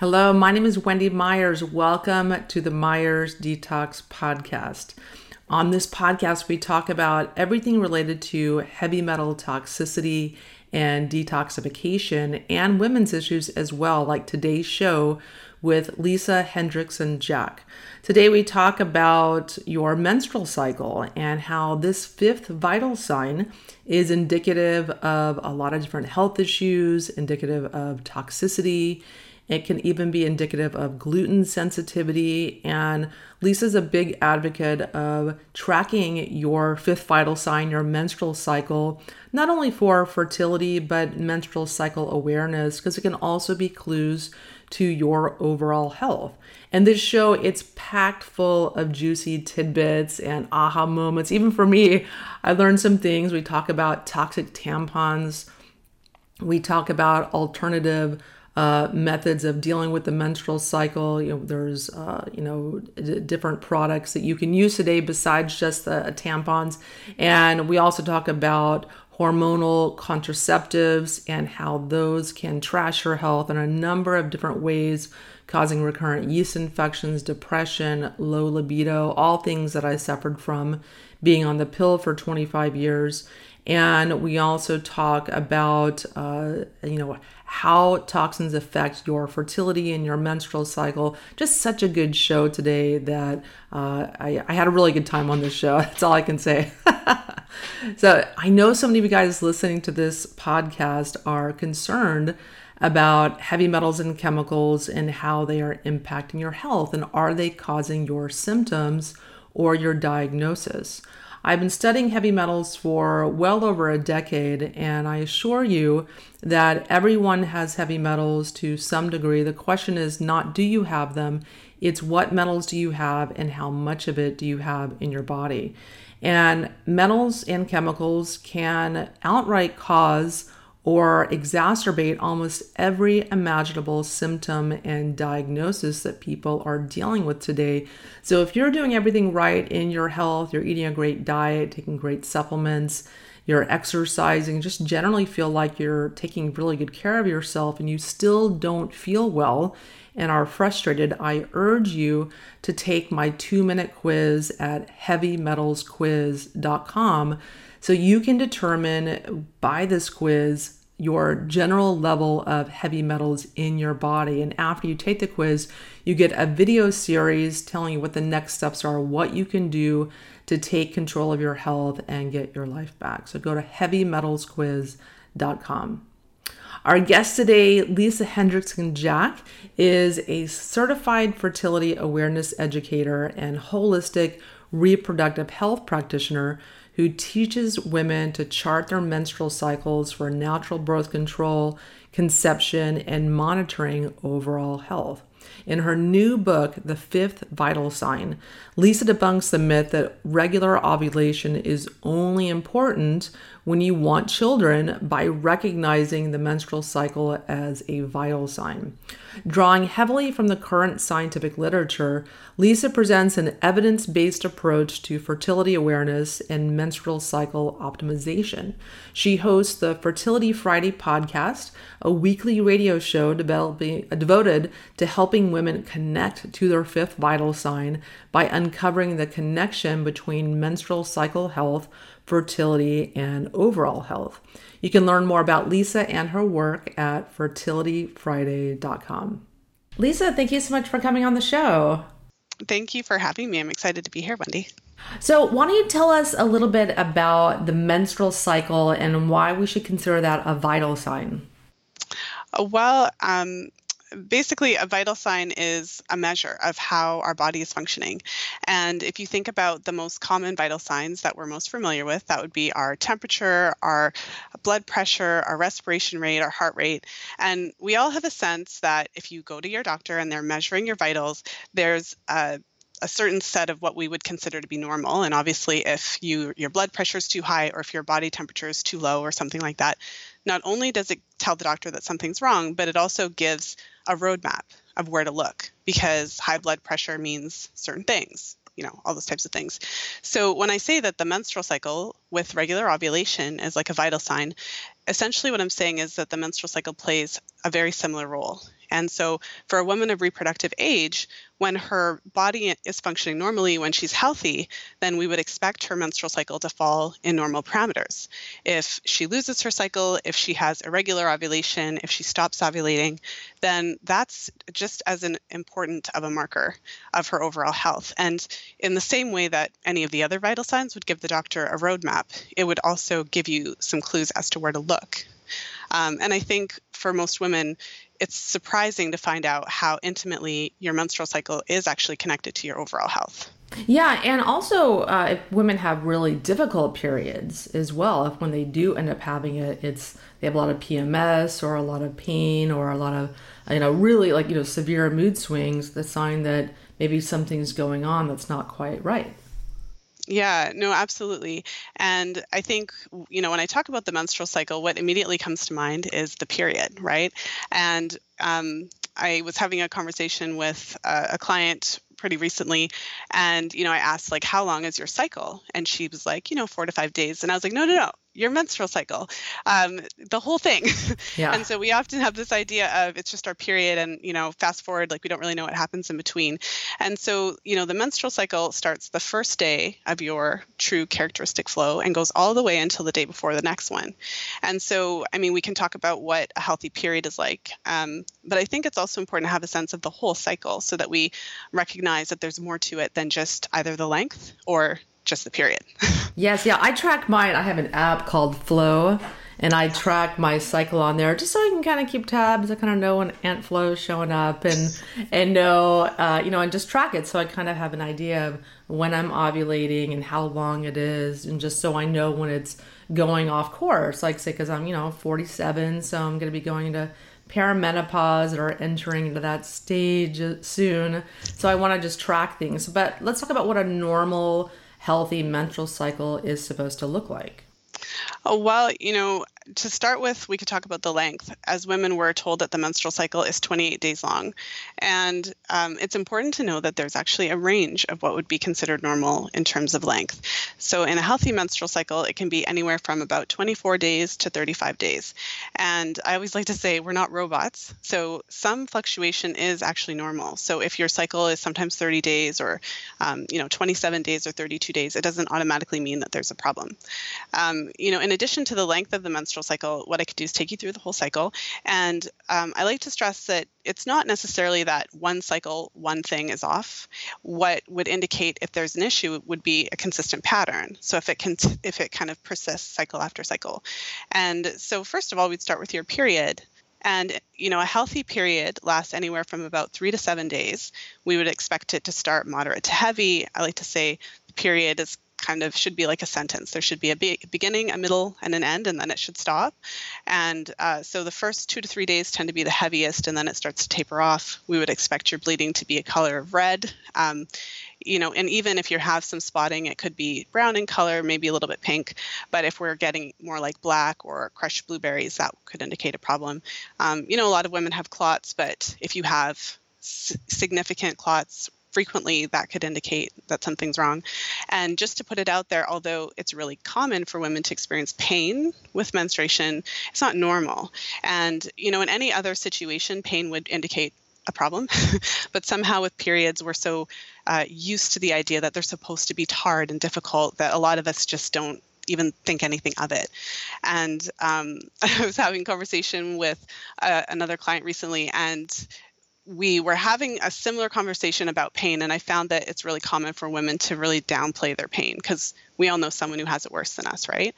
Hello, my name is Wendy Myers. Welcome to the Myers Detox Podcast. On this podcast, we talk about everything related to heavy metal toxicity and detoxification and women's issues as well, like today's show with Lisa Hendrickson Jack. Today, we talk about your menstrual cycle and how this fifth vital sign is indicative of a lot of different health issues, indicative of toxicity it can even be indicative of gluten sensitivity. And Lisa's a big advocate of tracking your fifth vital sign, your menstrual cycle, not only for fertility, but menstrual cycle awareness, because it can also be clues to your overall health. And this show, it's packed full of juicy tidbits and aha moments. Even for me, I learned some things. We talk about toxic tampons, we talk about alternative uh, methods of dealing with the menstrual cycle. You know, there's uh, you know d- different products that you can use today besides just the tampons, and we also talk about hormonal contraceptives and how those can trash your health in a number of different ways, causing recurrent yeast infections, depression, low libido, all things that I suffered from being on the pill for 25 years. And we also talk about, uh, you know, how toxins affect your fertility and your menstrual cycle. Just such a good show today that uh, I, I, had a really good time on this show. That's all I can say. so I know so many of you guys listening to this podcast are concerned about heavy metals and chemicals and how they are impacting your health and are they causing your symptoms or your diagnosis. I've been studying heavy metals for well over a decade, and I assure you that everyone has heavy metals to some degree. The question is not do you have them, it's what metals do you have and how much of it do you have in your body. And metals and chemicals can outright cause or exacerbate almost every imaginable symptom and diagnosis that people are dealing with today. So, if you're doing everything right in your health, you're eating a great diet, taking great supplements, you're exercising, just generally feel like you're taking really good care of yourself, and you still don't feel well and are frustrated, I urge you to take my two minute quiz at heavymetalsquiz.com so you can determine by this quiz your general level of heavy metals in your body. And after you take the quiz, you get a video series telling you what the next steps are, what you can do to take control of your health and get your life back. So go to heavymetalsquiz.com. Our guest today, Lisa Hendrickson Jack, is a certified fertility awareness educator and holistic reproductive health practitioner who teaches women to chart their menstrual cycles for natural birth control, conception, and monitoring overall health. In her new book, The Fifth Vital Sign, Lisa debunks the myth that regular ovulation is only important when you want children by recognizing the menstrual cycle as a vital sign. Drawing heavily from the current scientific literature, Lisa presents an evidence based approach to fertility awareness and menstrual cycle optimization. She hosts the Fertility Friday podcast, a weekly radio show devoted to helping women connect to their fifth vital sign by uncovering the connection between menstrual cycle health, fertility, and overall health. You can learn more about Lisa and her work at fertilityfriday.com. Lisa, thank you so much for coming on the show. Thank you for having me. I'm excited to be here, Wendy. So, why don't you tell us a little bit about the menstrual cycle and why we should consider that a vital sign? Well, um, basically a vital sign is a measure of how our body is functioning. And if you think about the most common vital signs that we're most familiar with, that would be our temperature, our blood pressure, our respiration rate, our heart rate. And we all have a sense that if you go to your doctor and they're measuring your vitals, there's a a certain set of what we would consider to be normal and obviously if you your blood pressure is too high or if your body temperature is too low or something like that not only does it tell the doctor that something's wrong but it also gives a roadmap of where to look because high blood pressure means certain things, you know, all those types of things. So when I say that the menstrual cycle with regular ovulation is like a vital sign, essentially what I'm saying is that the menstrual cycle plays a very similar role And so, for a woman of reproductive age, when her body is functioning normally, when she's healthy, then we would expect her menstrual cycle to fall in normal parameters. If she loses her cycle, if she has irregular ovulation, if she stops ovulating, then that's just as an important of a marker of her overall health. And in the same way that any of the other vital signs would give the doctor a roadmap, it would also give you some clues as to where to look. Um, and I think for most women, it's surprising to find out how intimately your menstrual cycle is actually connected to your overall health. Yeah, and also uh, if women have really difficult periods as well, if when they do end up having it, it's they have a lot of PMS or a lot of pain or a lot of you know really like you know severe mood swings, the sign that maybe something's going on that's not quite right. Yeah, no, absolutely. And I think, you know, when I talk about the menstrual cycle, what immediately comes to mind is the period, right? And um, I was having a conversation with a, a client pretty recently and you know i asked like how long is your cycle and she was like you know four to five days and i was like no no no your menstrual cycle, um, the whole thing. Yeah. and so we often have this idea of it's just our period, and you know, fast forward, like we don't really know what happens in between. And so, you know, the menstrual cycle starts the first day of your true characteristic flow and goes all the way until the day before the next one. And so, I mean, we can talk about what a healthy period is like, um, but I think it's also important to have a sense of the whole cycle so that we recognize that there's more to it than just either the length or just the period. yes, yeah, I track mine. I have an app called Flo, and I track my cycle on there just so I can kind of keep tabs. I kind of know when Aunt Flo is showing up, and and know, uh, you know, and just track it so I kind of have an idea of when I'm ovulating and how long it is, and just so I know when it's going off course. Like say, because I'm you know 47, so I'm going to be going into perimenopause or entering into that stage soon. So I want to just track things. But let's talk about what a normal healthy menstrual cycle is supposed to look like? Oh, well, you know, to start with, we could talk about the length. As women, we're told that the menstrual cycle is 28 days long. And um, it's important to know that there's actually a range of what would be considered normal in terms of length. So, in a healthy menstrual cycle, it can be anywhere from about 24 days to 35 days. And I always like to say we're not robots. So, some fluctuation is actually normal. So, if your cycle is sometimes 30 days or, um, you know, 27 days or 32 days, it doesn't automatically mean that there's a problem. Um, you know, in addition to the length of the menstrual cycle, what I could do is take you through the whole cycle. And um, I like to stress that it's not necessarily that one cycle, one thing is off. What would indicate if there's an issue would be a consistent pattern. So if it can, if it kind of persists cycle after cycle. And so first of all, we'd start with your period. And you know, a healthy period lasts anywhere from about three to seven days. We would expect it to start moderate to heavy. I like to say the period is kind of should be like a sentence. There should be a be- beginning, a middle, and an end, and then it should stop. And uh, so the first two to three days tend to be the heaviest, and then it starts to taper off. We would expect your bleeding to be a color of red. Um, you know, and even if you have some spotting, it could be brown in color, maybe a little bit pink. But if we're getting more like black or crushed blueberries, that could indicate a problem. Um, you know, a lot of women have clots, but if you have significant clots frequently that could indicate that something's wrong. And just to put it out there, although it's really common for women to experience pain with menstruation, it's not normal. And, you know, in any other situation, pain would indicate a problem. but somehow with periods, we're so uh, used to the idea that they're supposed to be hard and difficult that a lot of us just don't even think anything of it. And um, I was having a conversation with uh, another client recently, and we were having a similar conversation about pain, and I found that it's really common for women to really downplay their pain because we all know someone who has it worse than us, right?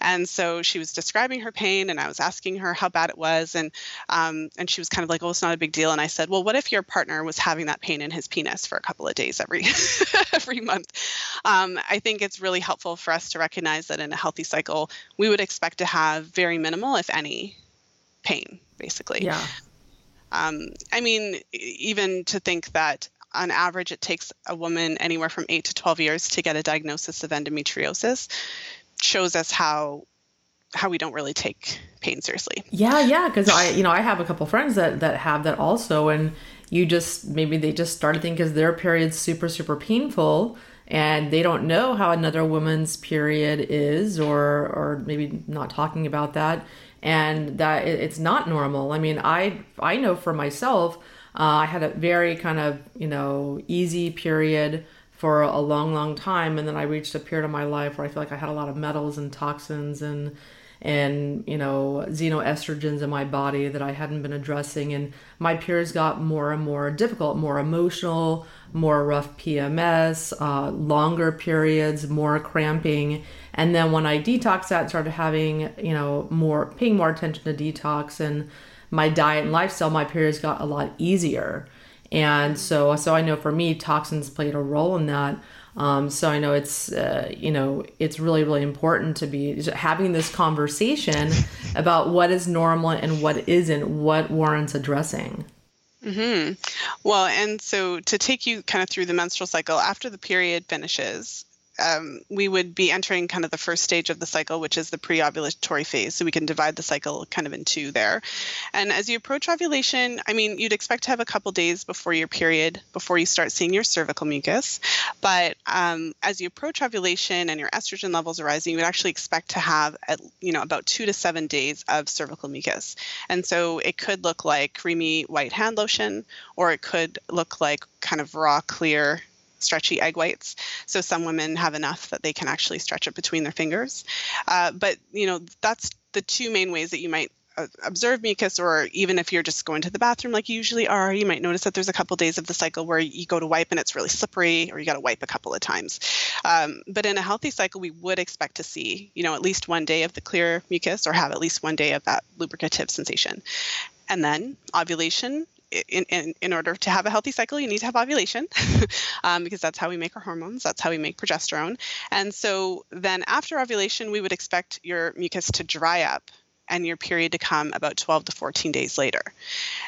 And so she was describing her pain, and I was asking her how bad it was, and um, and she was kind of like, "Oh, it's not a big deal." And I said, "Well, what if your partner was having that pain in his penis for a couple of days every every month?" Um, I think it's really helpful for us to recognize that in a healthy cycle, we would expect to have very minimal, if any, pain, basically. Yeah. Um, I mean, even to think that on average it takes a woman anywhere from 8 to 12 years to get a diagnosis of endometriosis shows us how how we don't really take pain seriously. Yeah, yeah, because I, you know, I have a couple friends that that have that also, and you just maybe they just started thinking because their period's super super painful, and they don't know how another woman's period is, or or maybe not talking about that, and that it's not normal. I mean, I I know for myself, uh, I had a very kind of you know easy period for a long, long time, and then I reached a period of my life where I feel like I had a lot of metals and toxins and and you know xenoestrogens in my body that I hadn't been addressing and my periods got more and more difficult more emotional more rough PMS uh, longer periods more cramping and then when I detoxed that started having you know more paying more attention to detox and my diet and lifestyle my periods got a lot easier and so so I know for me toxins played a role in that um, so I know it's uh, you know it's really really important to be having this conversation about what is normal and what isn't, what warrants addressing. Mm-hmm. Well, and so to take you kind of through the menstrual cycle after the period finishes, um, we would be entering kind of the first stage of the cycle, which is the pre-ovulatory phase. So we can divide the cycle kind of in two there. And as you approach ovulation, I mean, you'd expect to have a couple days before your period, before you start seeing your cervical mucus. But um, as you approach ovulation and your estrogen levels are rising, you would actually expect to have, at, you know, about two to seven days of cervical mucus. And so it could look like creamy white hand lotion, or it could look like kind of raw, clear stretchy egg whites. So some women have enough that they can actually stretch it between their fingers. Uh, but you know that's the two main ways that you might uh, observe mucus or even if you're just going to the bathroom like you usually are you might notice that there's a couple days of the cycle where you go to wipe and it's really slippery or you got to wipe a couple of times um, but in a healthy cycle we would expect to see you know at least one day of the clear mucus or have at least one day of that lubricative sensation and then ovulation in, in, in order to have a healthy cycle, you need to have ovulation um, because that's how we make our hormones. That's how we make progesterone. And so then after ovulation, we would expect your mucus to dry up and your period to come about 12 to 14 days later.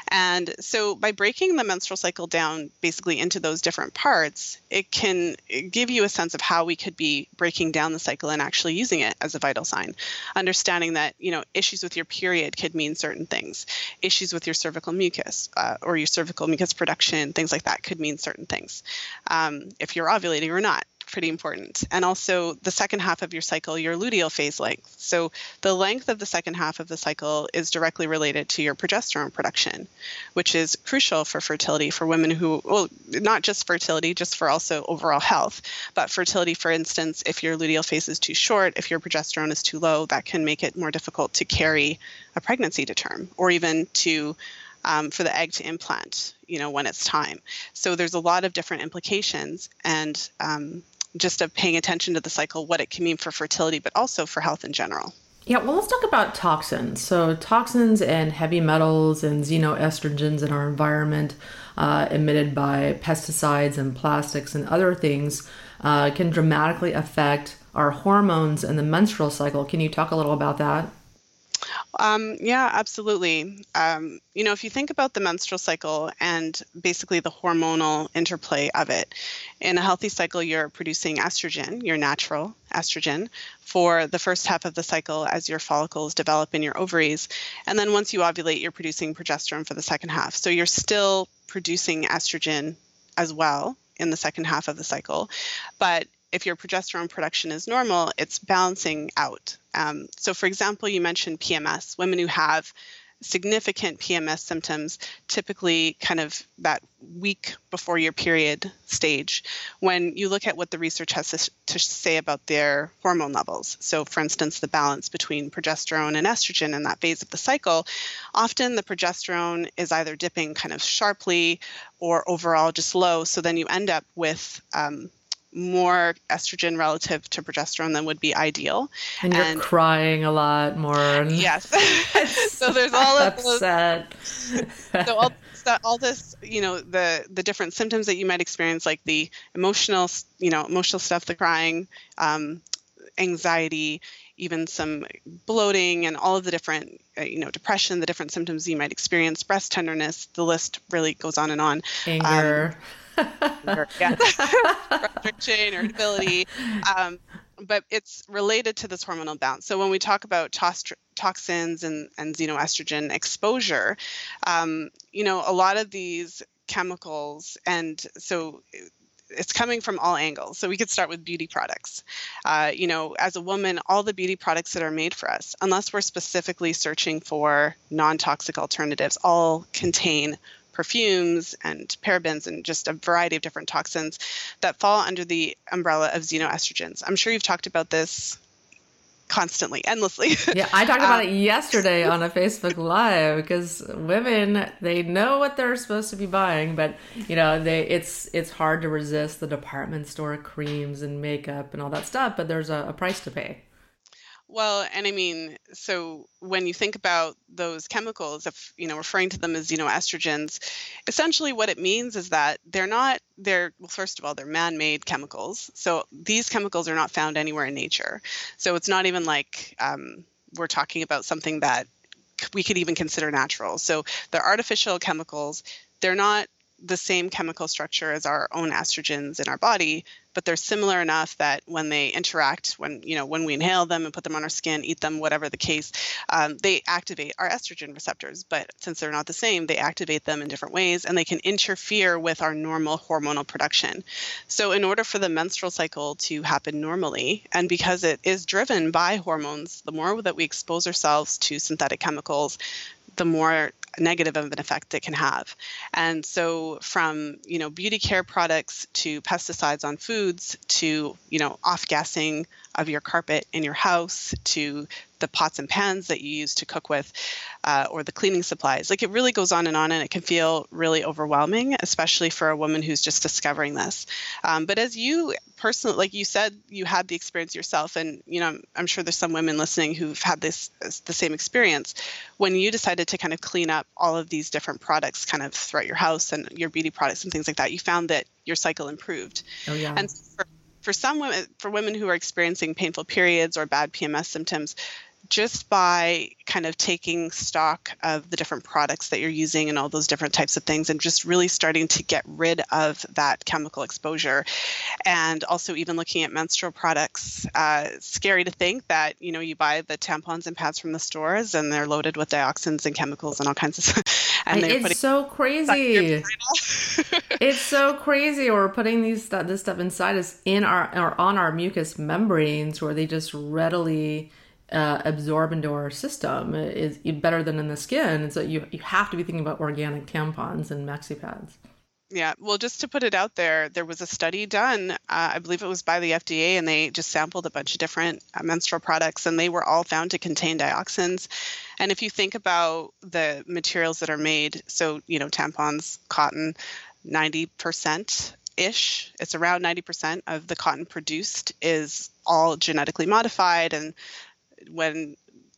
And so by breaking the menstrual cycle down basically into those different parts, it can give you a sense of how we could be breaking down the cycle and actually using it as a vital sign. Understanding that, you know, issues with your period could mean certain things. Issues with your cervical mucus uh, or your cervical mucus production, things like that could mean certain things. Um, if you're ovulating or not, pretty important. And also the second half of your cycle, your luteal phase length. So the length of the second half of the cycle is directly related to your progesterone production, which is crucial for fertility for women who, well, not just fertility, just for also overall health, but fertility, for instance, if your luteal phase is too short, if your progesterone is too low, that can make it more difficult to carry a pregnancy to term or even to um, for the egg to implant, you know, when it's time. So there's a lot of different implications, and um, just of paying attention to the cycle, what it can mean for fertility, but also for health in general. Yeah, well, let's talk about toxins. So, toxins and heavy metals and xenoestrogens in our environment, uh, emitted by pesticides and plastics and other things, uh, can dramatically affect our hormones and the menstrual cycle. Can you talk a little about that? Um, yeah, absolutely. Um, you know, if you think about the menstrual cycle and basically the hormonal interplay of it, in a healthy cycle, you're producing estrogen, your natural estrogen, for the first half of the cycle as your follicles develop in your ovaries. And then once you ovulate, you're producing progesterone for the second half. So you're still producing estrogen as well in the second half of the cycle. But if your progesterone production is normal, it's balancing out. Um, so, for example, you mentioned PMS. Women who have significant PMS symptoms, typically kind of that week before your period stage, when you look at what the research has to, say about their hormone levels. So, for instance, the balance between progesterone and estrogen in that phase of the cycle, often the progesterone is either dipping kind of sharply or overall just low. So then you end up with um, more estrogen relative to progesterone than would be ideal. And you're and, crying a lot more. Yes. so there's all of those. so all, all this, you know, the the different symptoms that you might experience, like the emotional, you know, emotional stuff, the crying, um, anxiety, even some bloating, and all of the different, uh, you know, depression, the different symptoms you might experience, breast tenderness. The list really goes on and on. Anger. Um, restriction, irritability. Um, but it's related to this hormonal balance. So when we talk about toxins and, and xenoestrogen exposure, um, you know, a lot of these chemicals, and so it's coming from all angles. So we could start with beauty products. Uh, you know, as a woman, all the beauty products that are made for us, unless we're specifically searching for non-toxic alternatives, all contain perfumes and parabens and just a variety of different toxins that fall under the umbrella of xenoestrogens. I'm sure you've talked about this constantly, endlessly. yeah, I talked about um, it yesterday on a Facebook Live because women they know what they're supposed to be buying, but you know they it's it's hard to resist the department store creams and makeup and all that stuff. But there's a, a price to pay. Well, and I mean, so when you think about those chemicals, if you know, referring to them as you know estrogens, essentially what it means is that they're not they're well, first of all, they're man-made chemicals. So these chemicals are not found anywhere in nature. So it's not even like um, we're talking about something that we could even consider natural. So they're artificial chemicals. They're not the same chemical structure as our own estrogens in our body, but they're similar enough that when they interact, when you know when we inhale them and put them on our skin, eat them, whatever the case, um, they activate our estrogen receptors. But since they're not the same, they activate them in different ways, and they can interfere with our normal hormonal production. So, in order for the menstrual cycle to happen normally, and because it is driven by hormones, the more that we expose ourselves to synthetic chemicals, the more negative of an effect it can have. And so from, you know, beauty care products to pesticides on foods to, you know, off gassing of your carpet in your house to the pots and pans that you use to cook with uh, or the cleaning supplies. Like it really goes on and on, and it can feel really overwhelming, especially for a woman who's just discovering this. Um, but as you personally, like you said, you had the experience yourself, and you know, I'm, sure there's some women listening who've had this the same experience. When you decided to kind of clean up all of these different products, kind of throughout your house and your beauty products and things like that, you found that your cycle improved. Oh yeah. And for some women, for women who are experiencing painful periods or bad PMS symptoms, just by kind of taking stock of the different products that you're using and all those different types of things and just really starting to get rid of that chemical exposure. And also even looking at menstrual products uh, scary to think that you know you buy the tampons and pads from the stores and they're loaded with dioxins and chemicals and all kinds of stuff and it's so crazy it's so crazy we're putting these this stuff inside us in our or on our mucous membranes where they just readily uh, absorb into our system is better than in the skin. And so you, you have to be thinking about organic tampons and maxi pads. Yeah, well, just to put it out there, there was a study done, uh, I believe it was by the FDA, and they just sampled a bunch of different uh, menstrual products, and they were all found to contain dioxins. And if you think about the materials that are made, so, you know, tampons, cotton, 90% ish, it's around 90% of the cotton produced is all genetically modified and when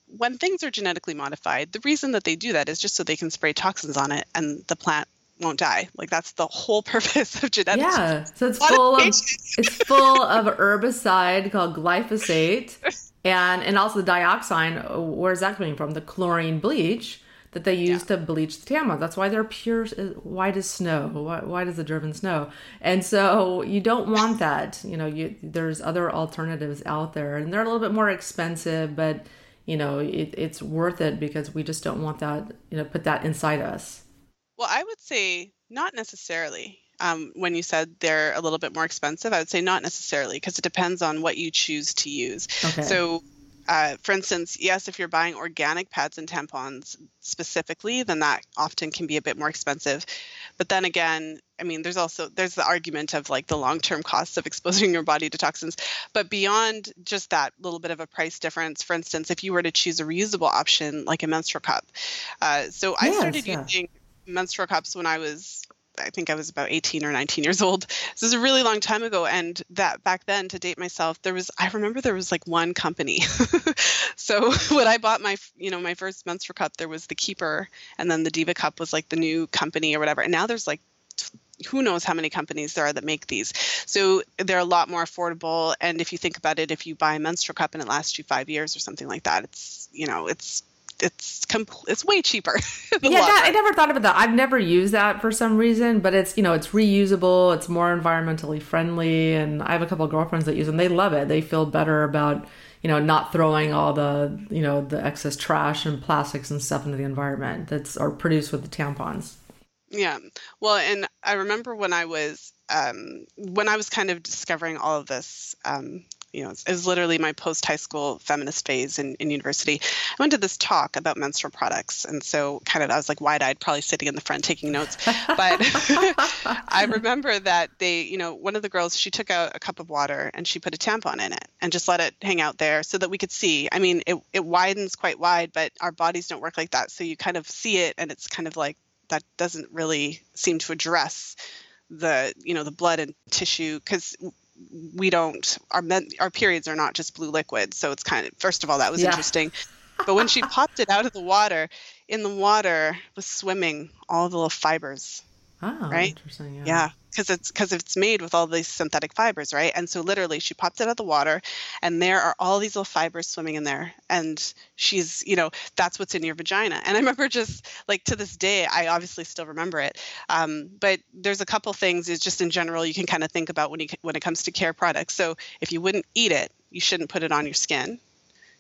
when things are genetically modified, the reason that they do that is just so they can spray toxins on it and the plant won't die. Like that's the whole purpose of genetics. Yeah. So it's full of it's full of herbicide called glyphosate and and also the dioxin. Where's that coming from? The chlorine bleach that they use yeah. to bleach the tampons. That's why they're pure uh, white as snow. White as the driven snow. And so you don't want that. You know, you there's other alternatives out there, and they're a little bit more expensive, but you know, it, it's worth it because we just don't want that. You know, put that inside us. Well, I would say not necessarily. Um, when you said they're a little bit more expensive, I would say not necessarily because it depends on what you choose to use. Okay. So uh, for instance, yes, if you're buying organic pads and tampons specifically, then that often can be a bit more expensive. But then again, I mean, there's also there's the argument of like the long-term costs of exposing your body to toxins. But beyond just that little bit of a price difference, for instance, if you were to choose a reusable option like a menstrual cup, uh, so yes, I started yeah. using menstrual cups when I was I think I was about 18 or 19 years old. This is a really long time ago. And that back then, to date myself, there was, I remember there was like one company. so when I bought my, you know, my first menstrual cup, there was the Keeper and then the Diva Cup was like the new company or whatever. And now there's like, who knows how many companies there are that make these. So they're a lot more affordable. And if you think about it, if you buy a menstrual cup and it lasts you five years or something like that, it's, you know, it's it's compl- it's way cheaper. yeah, that, I never thought about that. I've never used that for some reason, but it's you know it's reusable. It's more environmentally friendly, and I have a couple of girlfriends that use them. They love it. They feel better about you know not throwing all the you know the excess trash and plastics and stuff into the environment that's are produced with the tampons. Yeah. Well, and I remember when I was um, when I was kind of discovering all of this um, you know, it was literally my post high school feminist phase in, in university. I went to this talk about menstrual products. And so, kind of, I was like wide eyed, probably sitting in the front taking notes. But I remember that they, you know, one of the girls, she took out a cup of water and she put a tampon in it and just let it hang out there so that we could see. I mean, it, it widens quite wide, but our bodies don't work like that. So you kind of see it and it's kind of like that doesn't really seem to address the you know the blood and tissue because we don't our men, our periods are not just blue liquid. So it's kind of first of all that was yeah. interesting. But when she popped it out of the water in the water was swimming all the little fibers oh right interesting yeah, yeah because it's because it's made with all these synthetic fibers, right? And so literally, she popped it out of the water, and there are all these little fibers swimming in there, and she's, you know, that's what's in your vagina. And I remember just like to this day, I obviously still remember it. Um, but there's a couple things is just in general you can kind of think about when you when it comes to care products. So if you wouldn't eat it, you shouldn't put it on your skin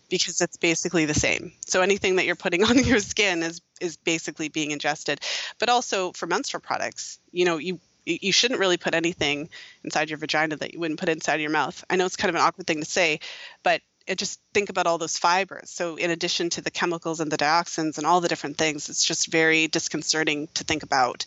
because it's basically the same. So anything that you're putting on your skin is is basically being ingested. But also for menstrual products, you know, you you shouldn't really put anything inside your vagina that you wouldn't put inside your mouth. I know it's kind of an awkward thing to say, but just think about all those fibers. So, in addition to the chemicals and the dioxins and all the different things, it's just very disconcerting to think about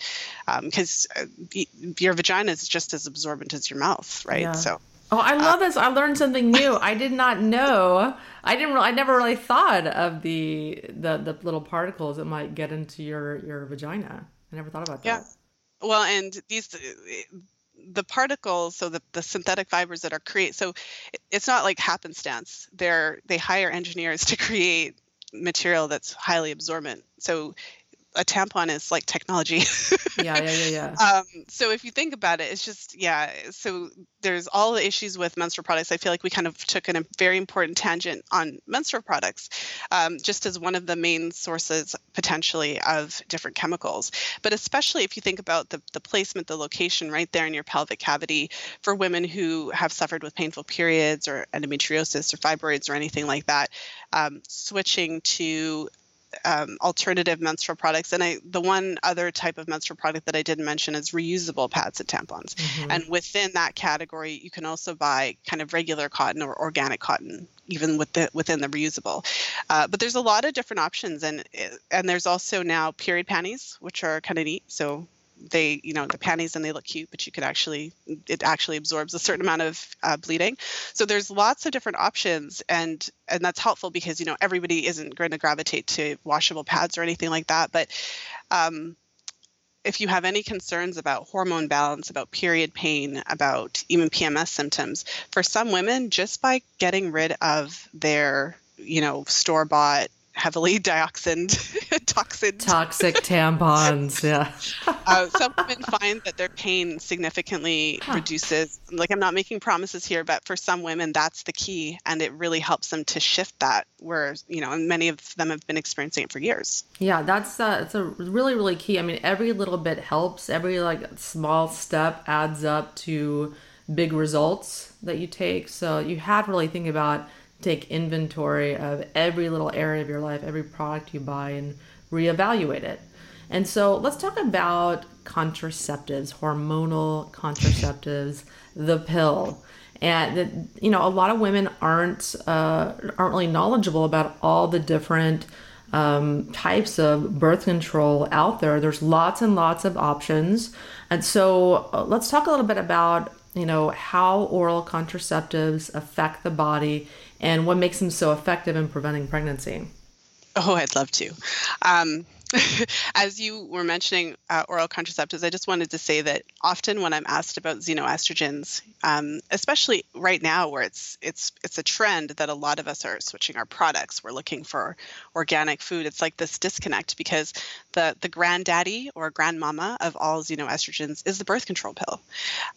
because um, uh, your vagina is just as absorbent as your mouth, right? Yeah. So. Oh, I love uh, this! I learned something new. I did not know. I didn't. I never really thought of the the the little particles that might get into your your vagina. I never thought about that. Yeah. Well, and these the particles, so the, the synthetic fibers that are created, so it's not like happenstance. They're they hire engineers to create material that's highly absorbent. So a tampon is like technology. yeah, yeah, yeah, yeah. Um, so if you think about it, it's just yeah. So there's all the issues with menstrual products. I feel like we kind of took a very important tangent on menstrual products, um, just as one of the main sources potentially of different chemicals. But especially if you think about the the placement, the location right there in your pelvic cavity for women who have suffered with painful periods or endometriosis or fibroids or anything like that, um, switching to um, alternative menstrual products. And I, the one other type of menstrual product that I didn't mention is reusable pads and tampons. Mm-hmm. And within that category, you can also buy kind of regular cotton or organic cotton, even with the, within the reusable. Uh, but there's a lot of different options, and and there's also now period panties, which are kind of neat. So they you know the panties and they look cute but you could actually it actually absorbs a certain amount of uh, bleeding. So there's lots of different options and and that's helpful because you know everybody isn't going to gravitate to washable pads or anything like that but um, if you have any concerns about hormone balance, about period pain, about even PMS symptoms, for some women, just by getting rid of their, you know, store bought heavily dioxined, toxic, toxic tampons. Yeah. uh, some women find that their pain significantly huh. reduces. Like I'm not making promises here, but for some women, that's the key, and it really helps them to shift that. Where you know, and many of them have been experiencing it for years. Yeah, that's uh, it's a really really key. I mean, every little bit helps. Every like small step adds up to big results that you take. So you have to really think about take inventory of every little area of your life, every product you buy, and reevaluate it. And so let's talk about contraceptives, hormonal contraceptives, the pill. And you know, a lot of women aren't uh, aren't really knowledgeable about all the different um, types of birth control out there. There's lots and lots of options, and so uh, let's talk a little bit about you know how oral contraceptives affect the body and what makes them so effective in preventing pregnancy? Oh, I'd love to. Um, as you were mentioning uh, oral contraceptives, I just wanted to say that often when I'm asked about xenoestrogens, um, especially right now where it's it's it's a trend that a lot of us are switching our products, we're looking for organic food. It's like this disconnect because the the granddaddy or grandmama of all xenoestrogens is the birth control pill,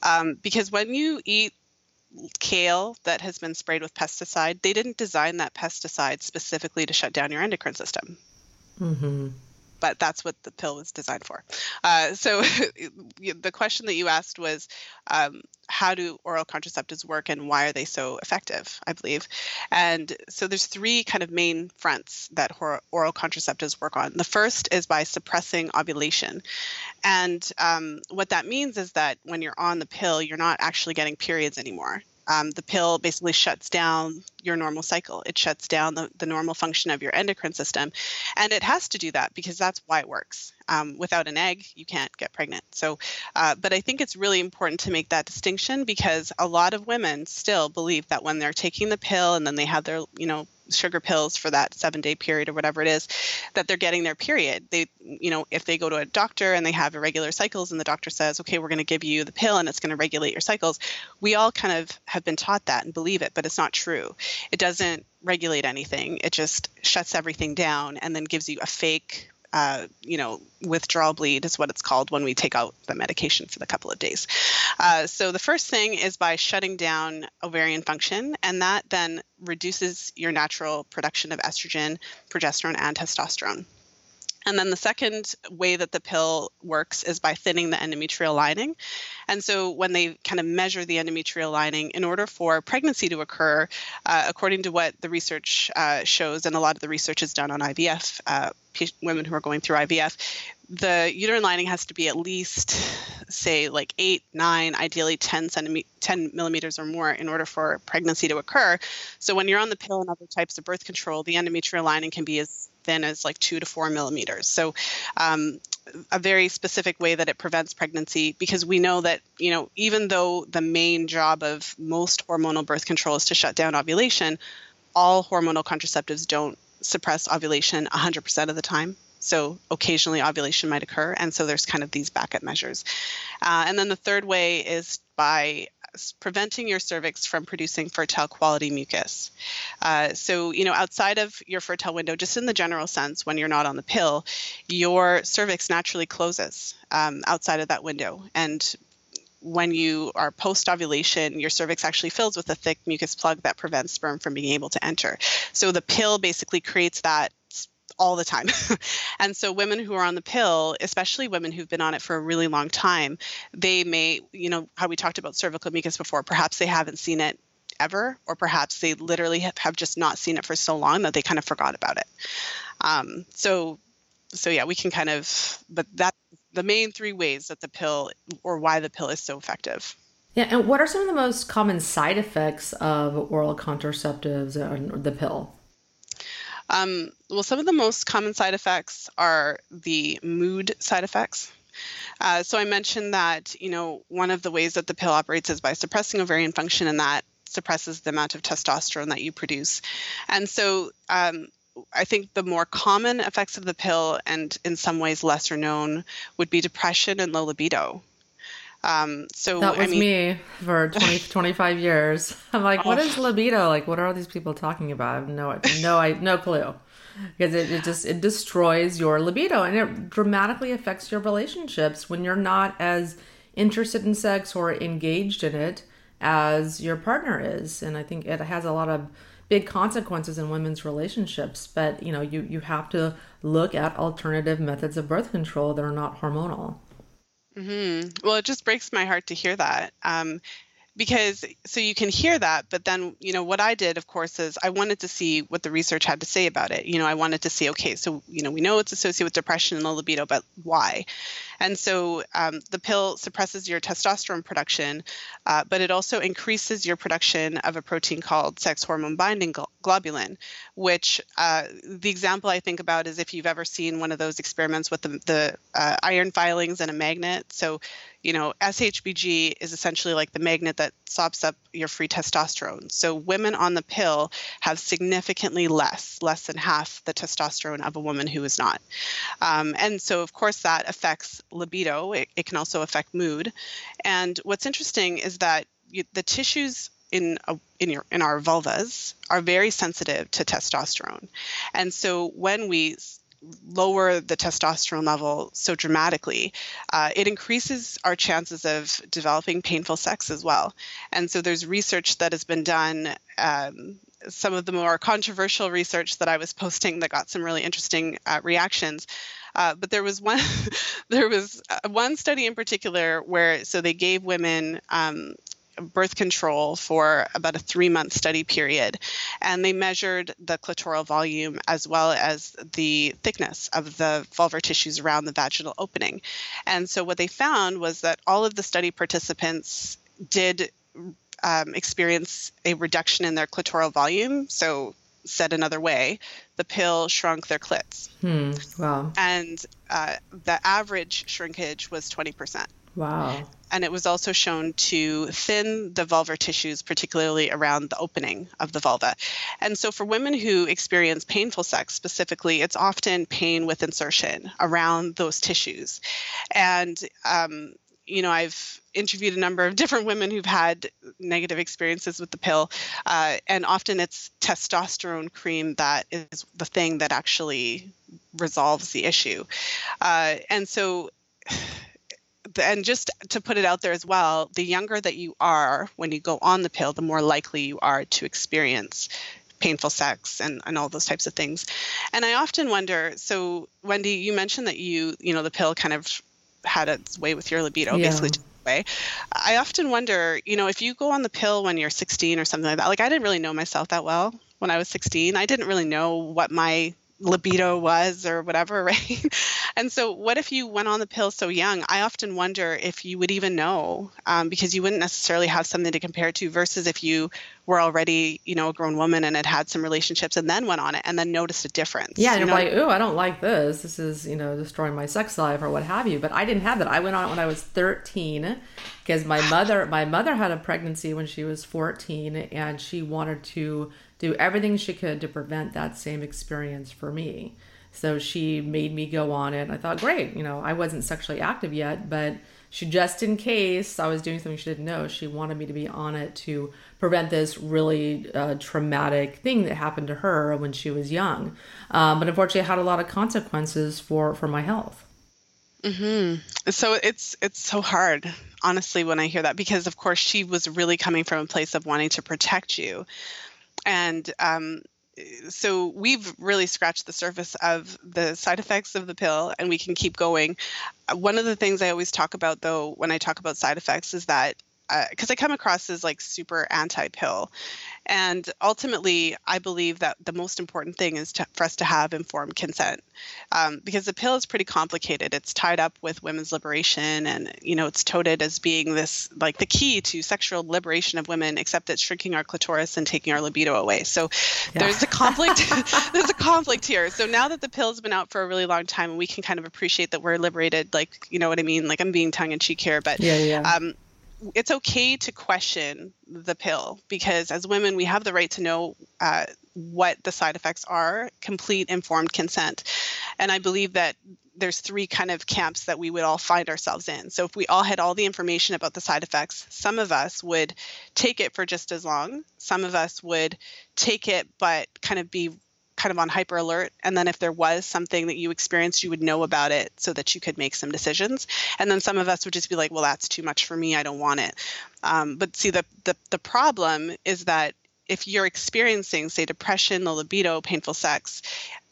um, because when you eat kale that has been sprayed with pesticide, they didn't design that pesticide specifically to shut down your endocrine system. Mm-hmm. But that's what the pill was designed for. Uh, so the question that you asked was, um, how do oral contraceptives work and why are they so effective? I believe, and so there's three kind of main fronts that oral contraceptives work on. The first is by suppressing ovulation, and um, what that means is that when you're on the pill, you're not actually getting periods anymore um, the pill basically shuts down your normal cycle. It shuts down the, the normal function of your endocrine system. And it has to do that because that's why it works. Um, without an egg, you can't get pregnant. So, uh, but I think it's really important to make that distinction because a lot of women still believe that when they're taking the pill and then they have their, you know, sugar pills for that seven day period or whatever it is that they're getting their period. They you know if they go to a doctor and they have irregular cycles and the doctor says okay we're going to give you the pill and it's going to regulate your cycles we all kind of have been taught that and believe it but it's not true. It doesn't regulate anything. It just shuts everything down and then gives you a fake uh, you know, withdrawal bleed is what it's called when we take out the medication for the couple of days. Uh, so the first thing is by shutting down ovarian function, and that then reduces your natural production of estrogen, progesterone, and testosterone. And then the second way that the pill works is by thinning the endometrial lining. And so when they kind of measure the endometrial lining, in order for pregnancy to occur, uh, according to what the research uh, shows, and a lot of the research is done on IVF, uh, women who are going through IVF, the uterine lining has to be at least, say, like eight, nine, ideally 10, centimet- 10 millimeters or more in order for pregnancy to occur. So when you're on the pill and other types of birth control, the endometrial lining can be as thin as like two to four millimeters. So, um, a very specific way that it prevents pregnancy because we know that, you know, even though the main job of most hormonal birth control is to shut down ovulation, all hormonal contraceptives don't suppress ovulation 100% of the time. So occasionally ovulation might occur. And so there's kind of these backup measures. Uh, and then the third way is by preventing your cervix from producing fertile quality mucus. Uh, so, you know, outside of your fertile window, just in the general sense, when you're not on the pill, your cervix naturally closes um, outside of that window. And when you are post ovulation, your cervix actually fills with a thick mucus plug that prevents sperm from being able to enter. So the pill basically creates that all the time. and so women who are on the pill, especially women who've been on it for a really long time, they may, you know, how we talked about cervical mucus before, perhaps they haven't seen it ever, or perhaps they literally have, just not seen it for so long that they kind of forgot about it. Um, so, so yeah, we can kind of, but that the main three ways that the pill or why the pill is so effective. Yeah, and what are some of the most common side effects of oral contraceptives or the pill? Um, well, some of the most common side effects are the mood side effects. Uh, so I mentioned that you know one of the ways that the pill operates is by suppressing ovarian function, and that suppresses the amount of testosterone that you produce. And so um, I think the more common effects of the pill, and in some ways lesser known, would be depression and low libido. Um, so that was I mean, me for 20, 25 years. I'm like, what oh. is libido? Like, what are all these people talking about? I have no, no, I no clue because it, it just it destroys your libido and it dramatically affects your relationships when you're not as interested in sex or engaged in it as your partner is. And I think it has a lot of big consequences in women's relationships. But you know, you you have to look at alternative methods of birth control that are not hormonal. Mm-hmm. Well, it just breaks my heart to hear that. Um, because so you can hear that but then you know what i did of course is i wanted to see what the research had to say about it you know i wanted to see okay so you know we know it's associated with depression and the libido but why and so um, the pill suppresses your testosterone production, uh, but it also increases your production of a protein called sex hormone binding globulin, which uh, the example I think about is if you've ever seen one of those experiments with the, the uh, iron filings and a magnet. So, you know, SHBG is essentially like the magnet that sops up your free testosterone. So women on the pill have significantly less, less than half the testosterone of a woman who is not. Um, and so, of course, that affects libido. It, it, can also affect mood. And what's interesting is that you, the tissues in a, in your in our vulvas are very sensitive to testosterone. And so when we lower the testosterone level so dramatically, uh, it increases our chances of developing painful sex as well. And so there's research that has been done. Um, some of the more controversial research that I was posting that got some really interesting uh, reactions Uh, but there was one, there was uh, one study in particular where so they gave women um, birth control for about a three month study period. And they measured the clitoral volume as well as the thickness of the vulvar tissues around the vaginal opening. And so what they found was that all of the study participants did um, experience a reduction in their clitoral volume. So, said another way, the pill shrunk their clits. Hmm. Wow. And uh, the average shrinkage was 20%. Wow. And it was also shown to thin the vulvar tissues, particularly around the opening of the vulva. And so, for women who experience painful sex specifically, it's often pain with insertion around those tissues. And, um, you know, I've interviewed a number of different women who've had negative experiences with the pill, uh, and often it's testosterone cream that is the thing that actually resolves the issue. Uh, and so, and just to put it out there as well, the younger that you are when you go on the pill, the more likely you are to experience painful sex and, and all those types of things. And I often wonder so, Wendy, you mentioned that you, you know, the pill kind of had its way with your libido, yeah. basically. Way. I often wonder, you know, if you go on the pill when you're 16 or something like that, like I didn't really know myself that well when I was 16. I didn't really know what my libido was or whatever, right? and so, what if you went on the pill so young? I often wonder if you would even know um, because you wouldn't necessarily have something to compare to versus if you were already, you know, a grown woman and had had some relationships and then went on it and then noticed a difference. Yeah, you you're know? like, oh, I don't like this. This is, you know, destroying my sex life or what have you. But I didn't have that. I went on it when I was 13 because my mother, my mother had a pregnancy when she was 14 and she wanted to do everything she could to prevent that same experience for me. So she made me go on it. I thought, great, you know, I wasn't sexually active yet, but she just in case I was doing something she didn't know, she wanted me to be on it to prevent this really uh, traumatic thing that happened to her when she was young. Um, but unfortunately, it had a lot of consequences for for my health. hmm So it's it's so hard, honestly, when I hear that because of course she was really coming from a place of wanting to protect you and um, so we've really scratched the surface of the side effects of the pill and we can keep going. One of the things i always talk about though when i talk about side effects is that because uh, I come across as like super anti pill. And ultimately, I believe that the most important thing is to, for us to have informed consent um, because the pill is pretty complicated. It's tied up with women's liberation and, you know, it's touted as being this like the key to sexual liberation of women, except it's shrinking our clitoris and taking our libido away. So yeah. there's a conflict. there's a conflict here. So now that the pill has been out for a really long time and we can kind of appreciate that we're liberated, like, you know what I mean? Like I'm being tongue in cheek here, but yeah, yeah. Um, it's okay to question the pill because as women we have the right to know uh, what the side effects are complete informed consent. And i believe that there's three kind of camps that we would all find ourselves in. So if we all had all the information about the side effects some of us would take it for just as long. Some of us would take it but kind of be kind of on hyper alert. And then if there was something that you experienced, you would know about it so that you could make some decisions. And then some of us would just be like, well, that's too much for me. I don't want it. Um, but see, the, the, the problem is that if you're experiencing, say, depression, the libido, painful sex,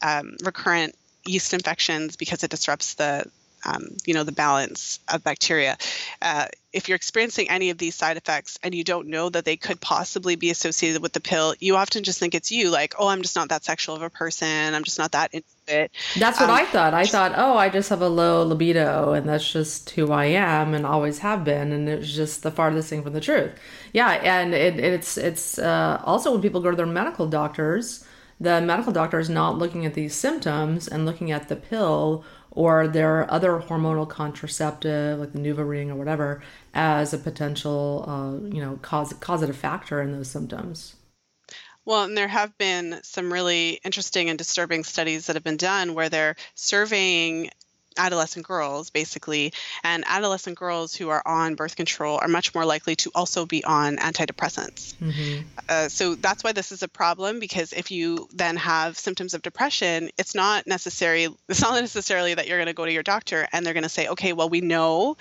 um, recurrent yeast infections because it disrupts the um, you know the balance of bacteria. Uh, if you're experiencing any of these side effects and you don't know that they could possibly be associated with the pill, you often just think it's you, like, oh, I'm just not that sexual of a person. I'm just not that into it. That's what um, I thought. I thought, oh, I just have a low libido and that's just who I am and always have been. And it's just the farthest thing from the truth. Yeah. And it, it's, it's uh, also when people go to their medical doctors, the medical doctor is not looking at these symptoms and looking at the pill or their other hormonal contraceptive like the NuvaRing or whatever as a potential uh, you know cause, causative factor in those symptoms. Well, and there have been some really interesting and disturbing studies that have been done where they're surveying adolescent girls basically and adolescent girls who are on birth control are much more likely to also be on antidepressants mm-hmm. uh, so that's why this is a problem because if you then have symptoms of depression it's not necessary it's not necessarily that you're going to go to your doctor and they're going to say okay well we know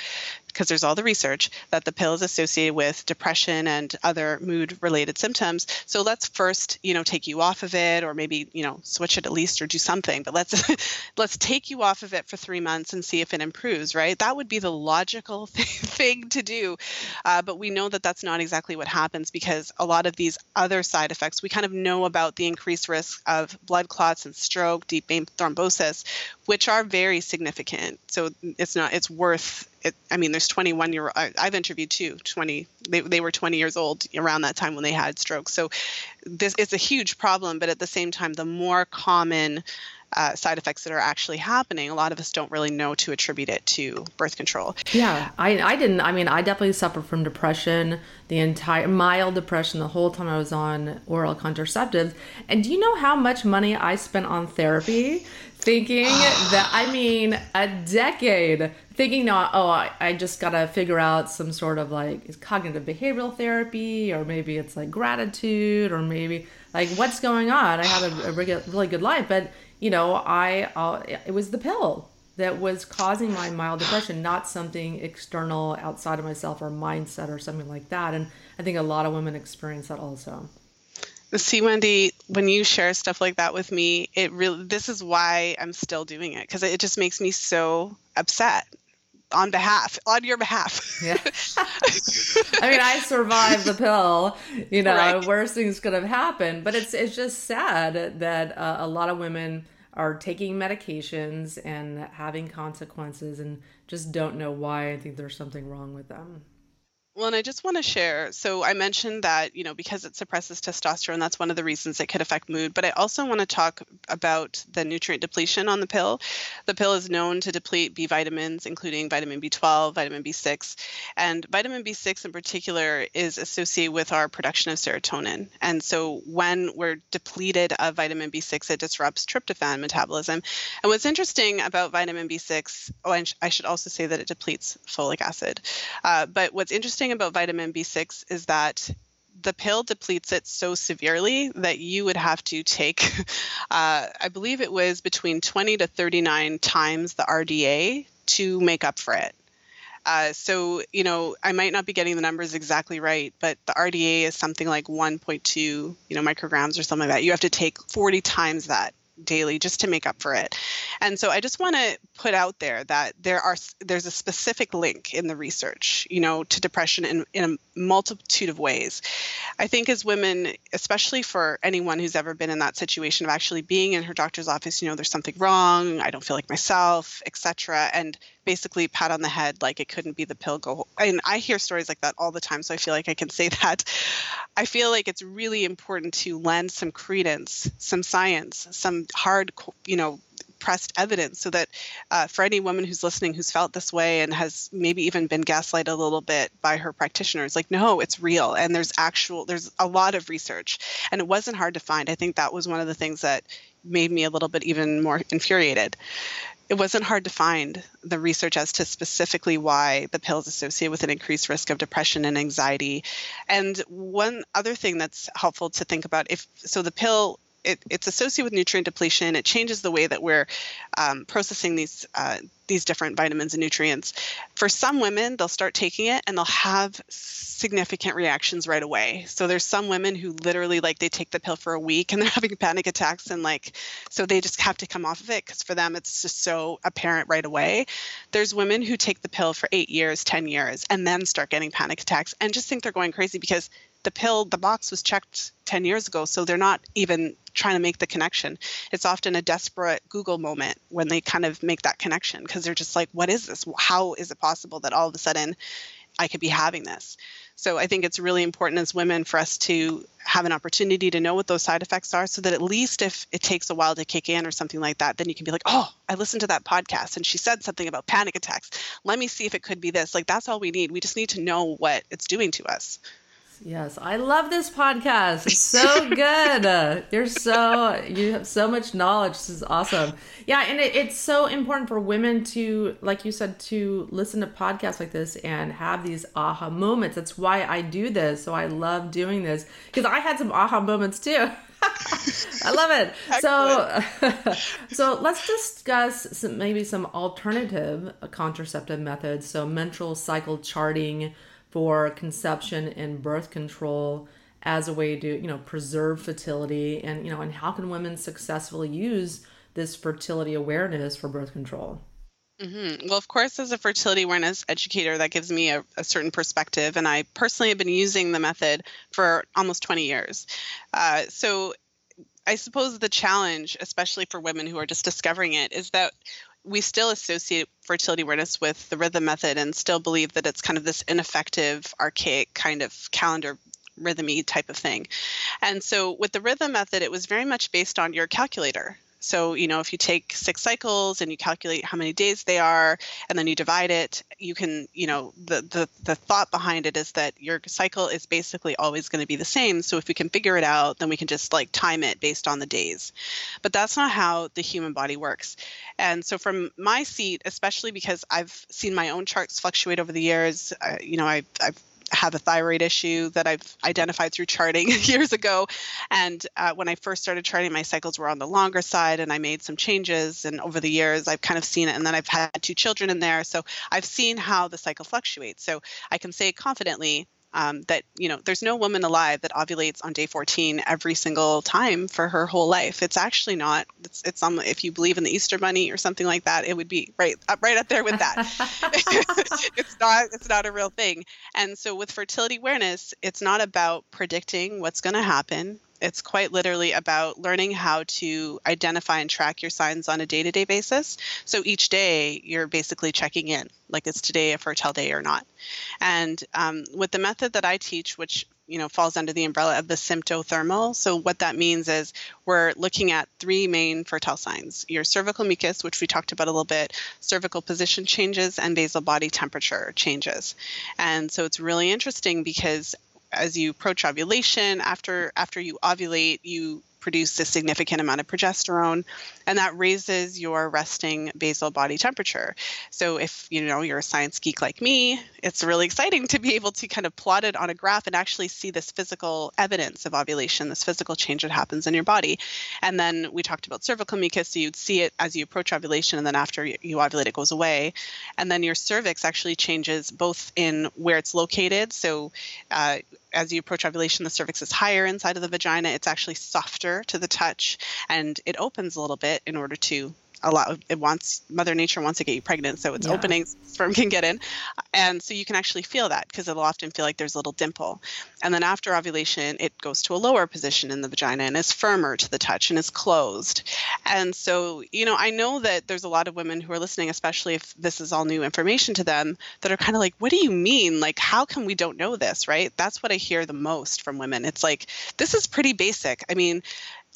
because there's all the research that the pill is associated with depression and other mood related symptoms. So let's first, you know, take you off of it or maybe, you know, switch it at least or do something. But let's let's take you off of it for 3 months and see if it improves, right? That would be the logical thing to do. Uh, but we know that that's not exactly what happens because a lot of these other side effects, we kind of know about the increased risk of blood clots and stroke, deep vein thrombosis, which are very significant. So it's not it's worth it, I mean, there's 21 year. I, I've interviewed two 20. They they were 20 years old around that time when they had strokes. So this is a huge problem. But at the same time, the more common uh, side effects that are actually happening, a lot of us don't really know to attribute it to birth control. Yeah, I, I didn't. I mean, I definitely suffered from depression, the entire mild depression the whole time I was on oral contraceptives. And do you know how much money I spent on therapy? Thinking that, I mean, a decade thinking now, oh, I, I just got to figure out some sort of like cognitive behavioral therapy, or maybe it's like gratitude, or maybe like what's going on. I have a, a really good life, but you know, I uh, it was the pill that was causing my mild depression, not something external outside of myself or mindset or something like that. And I think a lot of women experience that also. See, Wendy, when you share stuff like that with me, it really this is why I'm still doing it because it just makes me so upset on behalf on your behalf. Yeah. I mean i survived the pill you know right. worst things could have happened but it's it's just sad that uh, a lot of women are taking medications and having consequences and just don't know why i think there's something wrong with them well, and I just want to share. So I mentioned that, you know, because it suppresses testosterone, that's one of the reasons it could affect mood. But I also want to talk about the nutrient depletion on the pill. The pill is known to deplete B vitamins, including vitamin B12, vitamin B6. And vitamin B6 in particular is associated with our production of serotonin. And so when we're depleted of vitamin B6, it disrupts tryptophan metabolism. And what's interesting about vitamin B6, oh, and I should also say that it depletes folic acid. Uh, but what's interesting thing about vitamin B6 is that the pill depletes it so severely that you would have to take, uh, I believe it was between 20 to 39 times the RDA to make up for it. Uh, so, you know, I might not be getting the numbers exactly right, but the RDA is something like 1.2, you know, micrograms or something like that. You have to take 40 times that daily just to make up for it. And so I just want to put out there that there are there's a specific link in the research, you know, to depression in, in a multitude of ways. I think as women, especially for anyone who's ever been in that situation of actually being in her doctor's office, you know, there's something wrong, I don't feel like myself, etc. And basically pat on the head like it couldn't be the pill go and i hear stories like that all the time so i feel like i can say that. I feel like it's really important to lend some credence some science some hard you know pressed evidence so that uh, for any woman who's listening who's felt this way and has maybe even been gaslighted a little bit by her practitioners like no it's real and there's actual there's a lot of research. And it wasn't hard to find. I think that was one of the things that made me a little bit even more infuriated it wasn't hard to find the research as to specifically why the pill is associated with an increased risk of depression and anxiety. And one other thing that's helpful to think about if so the pill it, it's associated with nutrient depletion. It changes the way that we're um, processing these uh, these different vitamins and nutrients. For some women, they'll start taking it and they'll have significant reactions right away. So there's some women who literally like they take the pill for a week and they're having panic attacks and like so they just have to come off of it because for them it's just so apparent right away. There's women who take the pill for 8 years, 10 years and then start getting panic attacks and just think they're going crazy because the pill, the box was checked 10 years ago, so they're not even trying to make the connection. It's often a desperate Google moment when they kind of make that connection because they're just like, what is this? How is it possible that all of a sudden I could be having this? So I think it's really important as women for us to have an opportunity to know what those side effects are so that at least if it takes a while to kick in or something like that, then you can be like, oh, I listened to that podcast and she said something about panic attacks. Let me see if it could be this. Like, that's all we need. We just need to know what it's doing to us. Yes, I love this podcast. It's so good. You're so you have so much knowledge. This is awesome. Yeah, and it, it's so important for women to, like you said, to listen to podcasts like this and have these aha moments. That's why I do this. So I love doing this because I had some aha moments too. I love it. So, so let's discuss some, maybe some alternative contraceptive methods. So, menstrual cycle charting for conception and birth control as a way to, you know, preserve fertility, and you know, and how can women successfully use this fertility awareness for birth control? Mm-hmm. Well, of course, as a fertility awareness educator, that gives me a, a, certain perspective. And I personally have been using the method for almost 20 years. Uh, so I suppose the challenge, especially for women who are just discovering it, is that we still associate fertility awareness with the rhythm method and still believe that it's kind of this ineffective, archaic kind of calendar rhythmy type of thing. And so with the rhythm method, it was very much based on your calculator. So, you know, if you take six cycles and you calculate how many days they are and then you divide it, you can, you know, the the, the thought behind it is that your cycle is basically always going to be the same. So if we can figure it out, then we can just like time it based on the days. But that's not how the human body works. And so from my seat, especially because I've seen my own charts fluctuate over the years, uh, you know, I've, I've have a thyroid issue that I've identified through charting years ago. And uh, when I first started charting, my cycles were on the longer side, and I made some changes. And over the years, I've kind of seen it. And then I've had two children in there. So I've seen how the cycle fluctuates. So I can say confidently um, that you know there's no woman alive that ovulates on day 14 every single time for her whole life. It's actually not. It's, it's um, if you believe in the easter bunny or something like that it would be right up right up there with that. It's not it's not a real thing. And so with fertility awareness it's not about predicting what's going to happen it's quite literally about learning how to identify and track your signs on a day to day basis. So each day you're basically checking in, like is today a fertile day or not? And um, with the method that I teach, which you know falls under the umbrella of the symptothermal. So what that means is we're looking at three main fertile signs: your cervical mucus, which we talked about a little bit, cervical position changes, and basal body temperature changes. And so it's really interesting because as you approach ovulation, after after you ovulate, you produce a significant amount of progesterone and that raises your resting basal body temperature. So if you know you're a science geek like me it's really exciting to be able to kind of plot it on a graph and actually see this physical evidence of ovulation this physical change that happens in your body. And then we talked about cervical mucus so you'd see it as you approach ovulation and then after you ovulate it goes away. And then your cervix actually changes both in where it's located so uh, as you approach ovulation, the cervix is higher inside of the vagina. It's actually softer to the touch and it opens a little bit in order to a lot it wants mother nature wants to get you pregnant so it's yeah. opening sperm can get in. And so you can actually feel that because it'll often feel like there's a little dimple. And then after ovulation it goes to a lower position in the vagina and is firmer to the touch and is closed. And so you know i know that there's a lot of women who are listening especially if this is all new information to them that are kind of like what do you mean? Like how come we don't know this? Right? That's what i hear the most from women. It's like this is pretty basic. I mean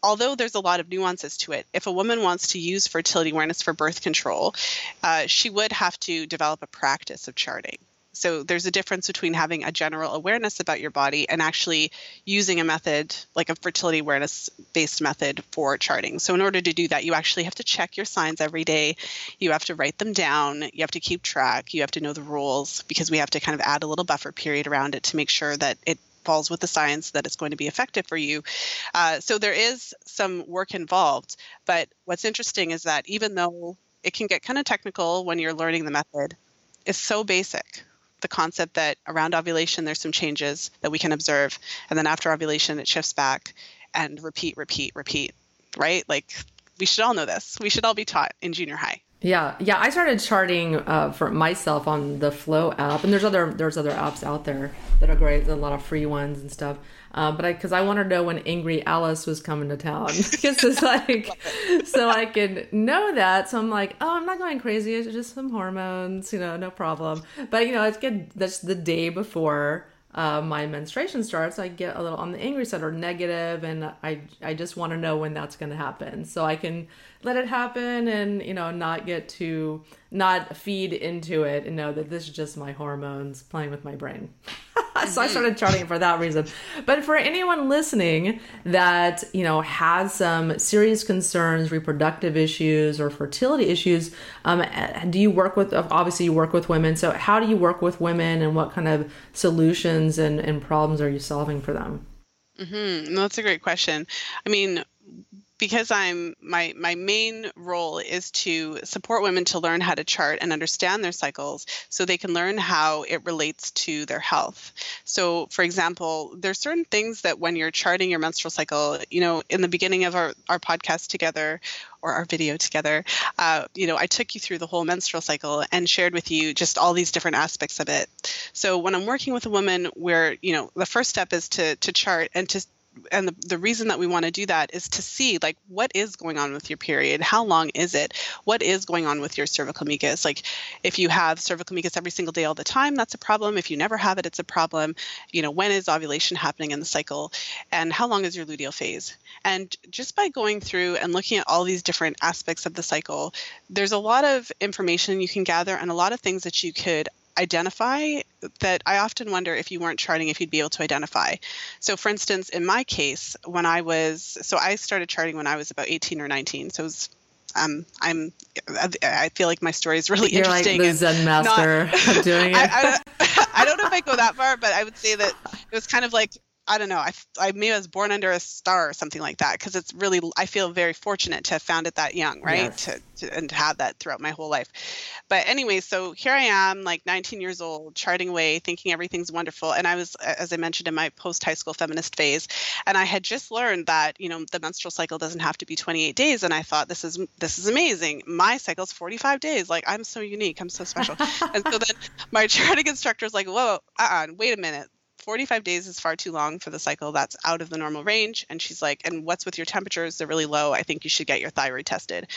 although there's a lot of nuances to it, if a woman wants to use fertility awareness for birth control, uh, she would have to develop a practice of charting. So there's a difference between having a general awareness about your body and actually using a method like a fertility awareness based method for charting. So in order to do that, you actually have to check your signs every day. You have to write them down. You have to keep track. You have to know the rules because we have to kind of add a little buffer period around it to make sure that it falls with the science that it's going to be effective for you. Uh, so there is some work involved. But what's interesting is that even though it can get kind of technical when you're learning the method, it's so basic. The concept that around ovulation, there's some changes that we can observe. And then after ovulation, it shifts back and repeat, repeat, repeat, right? Like we should all know this. We should all be taught in junior high. Yeah, yeah. I started charting uh, for myself on the Flo app, and there's other there's other apps out there that are great. There's a lot of free ones and stuff. Uh, but I because I wanted to know when Angry Alice was coming to town because it's like so I could know that. So I'm like, oh, I'm not going crazy. It's just some hormones, you know, no problem. But you know, it's good. That's the day before uh, my menstruation starts, I get a little on the angry side or negative, and I I just want to know when that's going to happen, so I can let it happen and you know not get to not feed into it and know that this is just my hormones playing with my brain. so I started charting it for that reason. But for anyone listening that, you know, has some serious concerns, reproductive issues or fertility issues, um, do you work with, obviously you work with women. So how do you work with women and what kind of solutions and, and problems are you solving for them? Mm-hmm. No, that's a great question. I mean, because I'm my my main role is to support women to learn how to chart and understand their cycles so they can learn how it relates to their health. So for example, there's certain things that when you're charting your menstrual cycle, you know, in the beginning of our, our podcast together or our video together, uh, you know, I took you through the whole menstrual cycle and shared with you just all these different aspects of it. So when I'm working with a woman where, you know, the first step is to to chart and to and the, the reason that we want to do that is to see like what is going on with your period? How long is it? What is going on with your cervical mucus? Like if you have cervical mucus every single day all the time that's a problem. If you never have it it's a problem. You know when is ovulation happening in the cycle? And how long is your luteal phase? And just by going through and looking at all these different aspects of the cycle there's a lot of information you can gather and a lot of things that you could identify that I often wonder if you weren't charting if you'd be able to identify. So for instance, in my case, when I was so I started charting when I was about 18 or 19. So it was um, I'm I feel like my story is really You're interesting. Like the Zen master not, doing it. I, I, I, don't know if I go that far, but I would say that it was kind of like I don't know. I, I maybe I was born under a star or something like that because it's really I feel very fortunate to have found it that young, right? Yes. To, to, and to have that throughout my whole life. But anyway, so here I am, like 19 years old, charting away, thinking everything's wonderful. And I was, as I mentioned, in my post high school feminist phase, and I had just learned that you know the menstrual cycle doesn't have to be 28 days, and I thought this is this is amazing. My cycle's 45 days. Like I'm so unique. I'm so special. and so then my charting instructor is like, whoa, uh-uh, wait a minute 45 days is far too long for the cycle. That's out of the normal range. And she's like, and what's with your temperatures? They're really low. I think you should get your thyroid tested.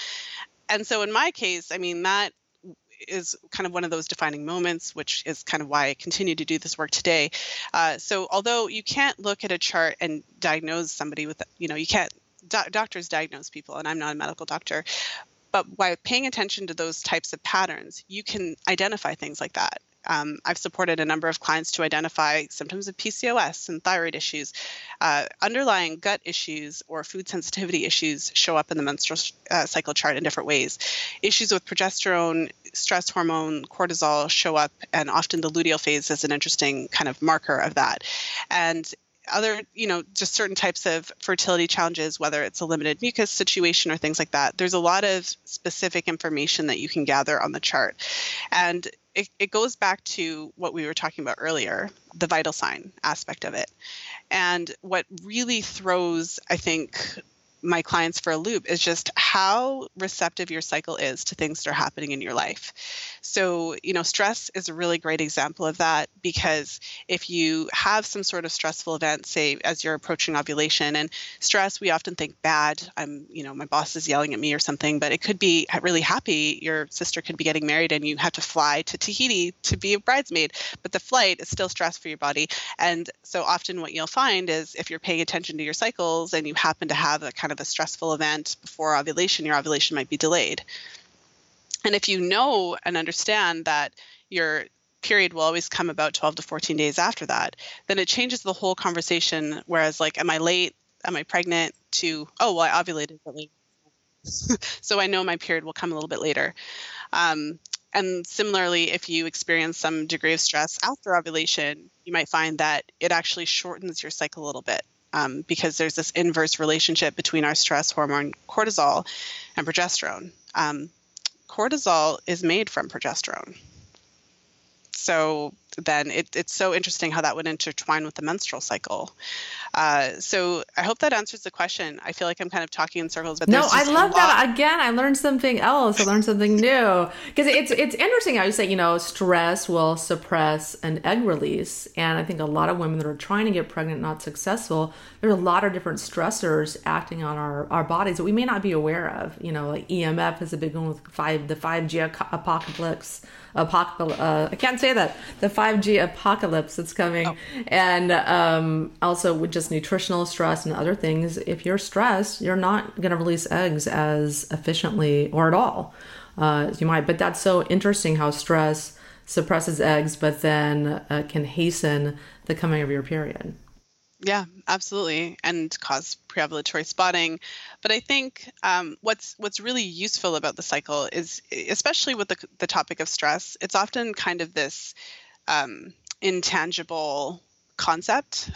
And so in my case, I mean, that is kind of one of those defining moments, which is kind of why I continue to do this work today. Uh, so although you can't look at a chart and diagnose somebody with, you know, you can't, do- doctors diagnose people, and I'm not a medical doctor. But by paying attention to those types of patterns, you can identify things like that. Um, I've supported a number of clients to identify symptoms of PCOS and thyroid issues. Uh, underlying gut issues or food sensitivity issues show up in the menstrual uh, cycle chart in different ways. Issues with progesterone, stress hormone, cortisol show up, and often the luteal phase is an interesting kind of marker of that. And other, you know, just certain types of fertility challenges, whether it's a limited mucus situation or things like that. There's a lot of specific information that you can gather on the chart. And it, it goes back to what we were talking about earlier the vital sign aspect of it. And what really throws, I think, my clients for a loop is just how receptive your cycle is to things that are happening in your life. So, you know, stress is a really great example of that because if you have some sort of stressful event, say as you're approaching ovulation, and stress, we often think bad. I'm, you know, my boss is yelling at me or something, but it could be really happy. Your sister could be getting married and you have to fly to Tahiti to be a bridesmaid, but the flight is still stress for your body. And so often what you'll find is if you're paying attention to your cycles and you happen to have a kind of a stressful event before ovulation, your ovulation might be delayed. And if you know and understand that your period will always come about 12 to 14 days after that, then it changes the whole conversation. Whereas, like, am I late? Am I pregnant? To, oh, well, I ovulated late. so I know my period will come a little bit later. Um, and similarly, if you experience some degree of stress after ovulation, you might find that it actually shortens your cycle a little bit um, because there's this inverse relationship between our stress hormone cortisol and progesterone. Um, cortisol is made from progesterone. So then it, it's so interesting how that would intertwine with the menstrual cycle. Uh, so I hope that answers the question. I feel like I'm kind of talking in circles, but no, I love that. Again, I learned something else. I learned something new because it's it's interesting how you say you know stress will suppress an egg release, and I think a lot of women that are trying to get pregnant not successful. There's a lot of different stressors acting on our our bodies that we may not be aware of. You know, like EMF is a big one with five the five G apocalypse. Apocalypse. Uh, I can't say that. The 5G apocalypse that's coming, oh. and um, also with just nutritional stress and other things. If you're stressed, you're not going to release eggs as efficiently or at all uh, as you might. But that's so interesting how stress suppresses eggs, but then uh, can hasten the coming of your period. Yeah, absolutely, and cause preovulatory spotting. But I think um, what's what's really useful about the cycle is, especially with the the topic of stress, it's often kind of this um, intangible concept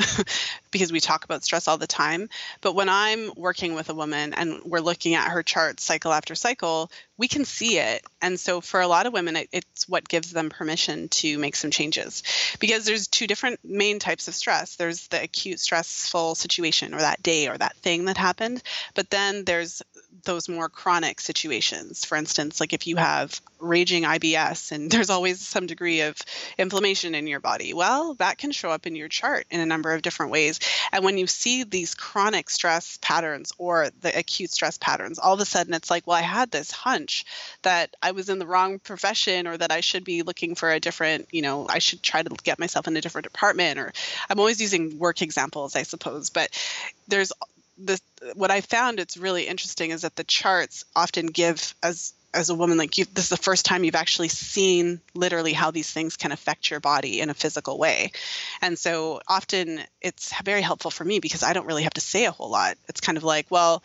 because we talk about stress all the time. But when I'm working with a woman and we're looking at her chart cycle after cycle, we can see it. And so for a lot of women, it, it's what gives them permission to make some changes because there's two different main types of stress. There's the acute stressful situation or that day or that thing that happened. But then there's those more chronic situations. For instance, like if you have raging IBS and there's always some degree of inflammation in your body, well, that can show up in your chart in a number of different ways. And when you see these chronic stress patterns or the acute stress patterns, all of a sudden it's like, well, I had this hunch that I was in the wrong profession or that I should be looking for a different, you know, I should try to get myself in a different department or I'm always using work examples, I suppose, but there's the what I found it's really interesting is that the charts often give as as a woman like you this is the first time you've actually seen literally how these things can affect your body in a physical way. And so often it's very helpful for me because i don't really have to say a whole lot. It's kind of like well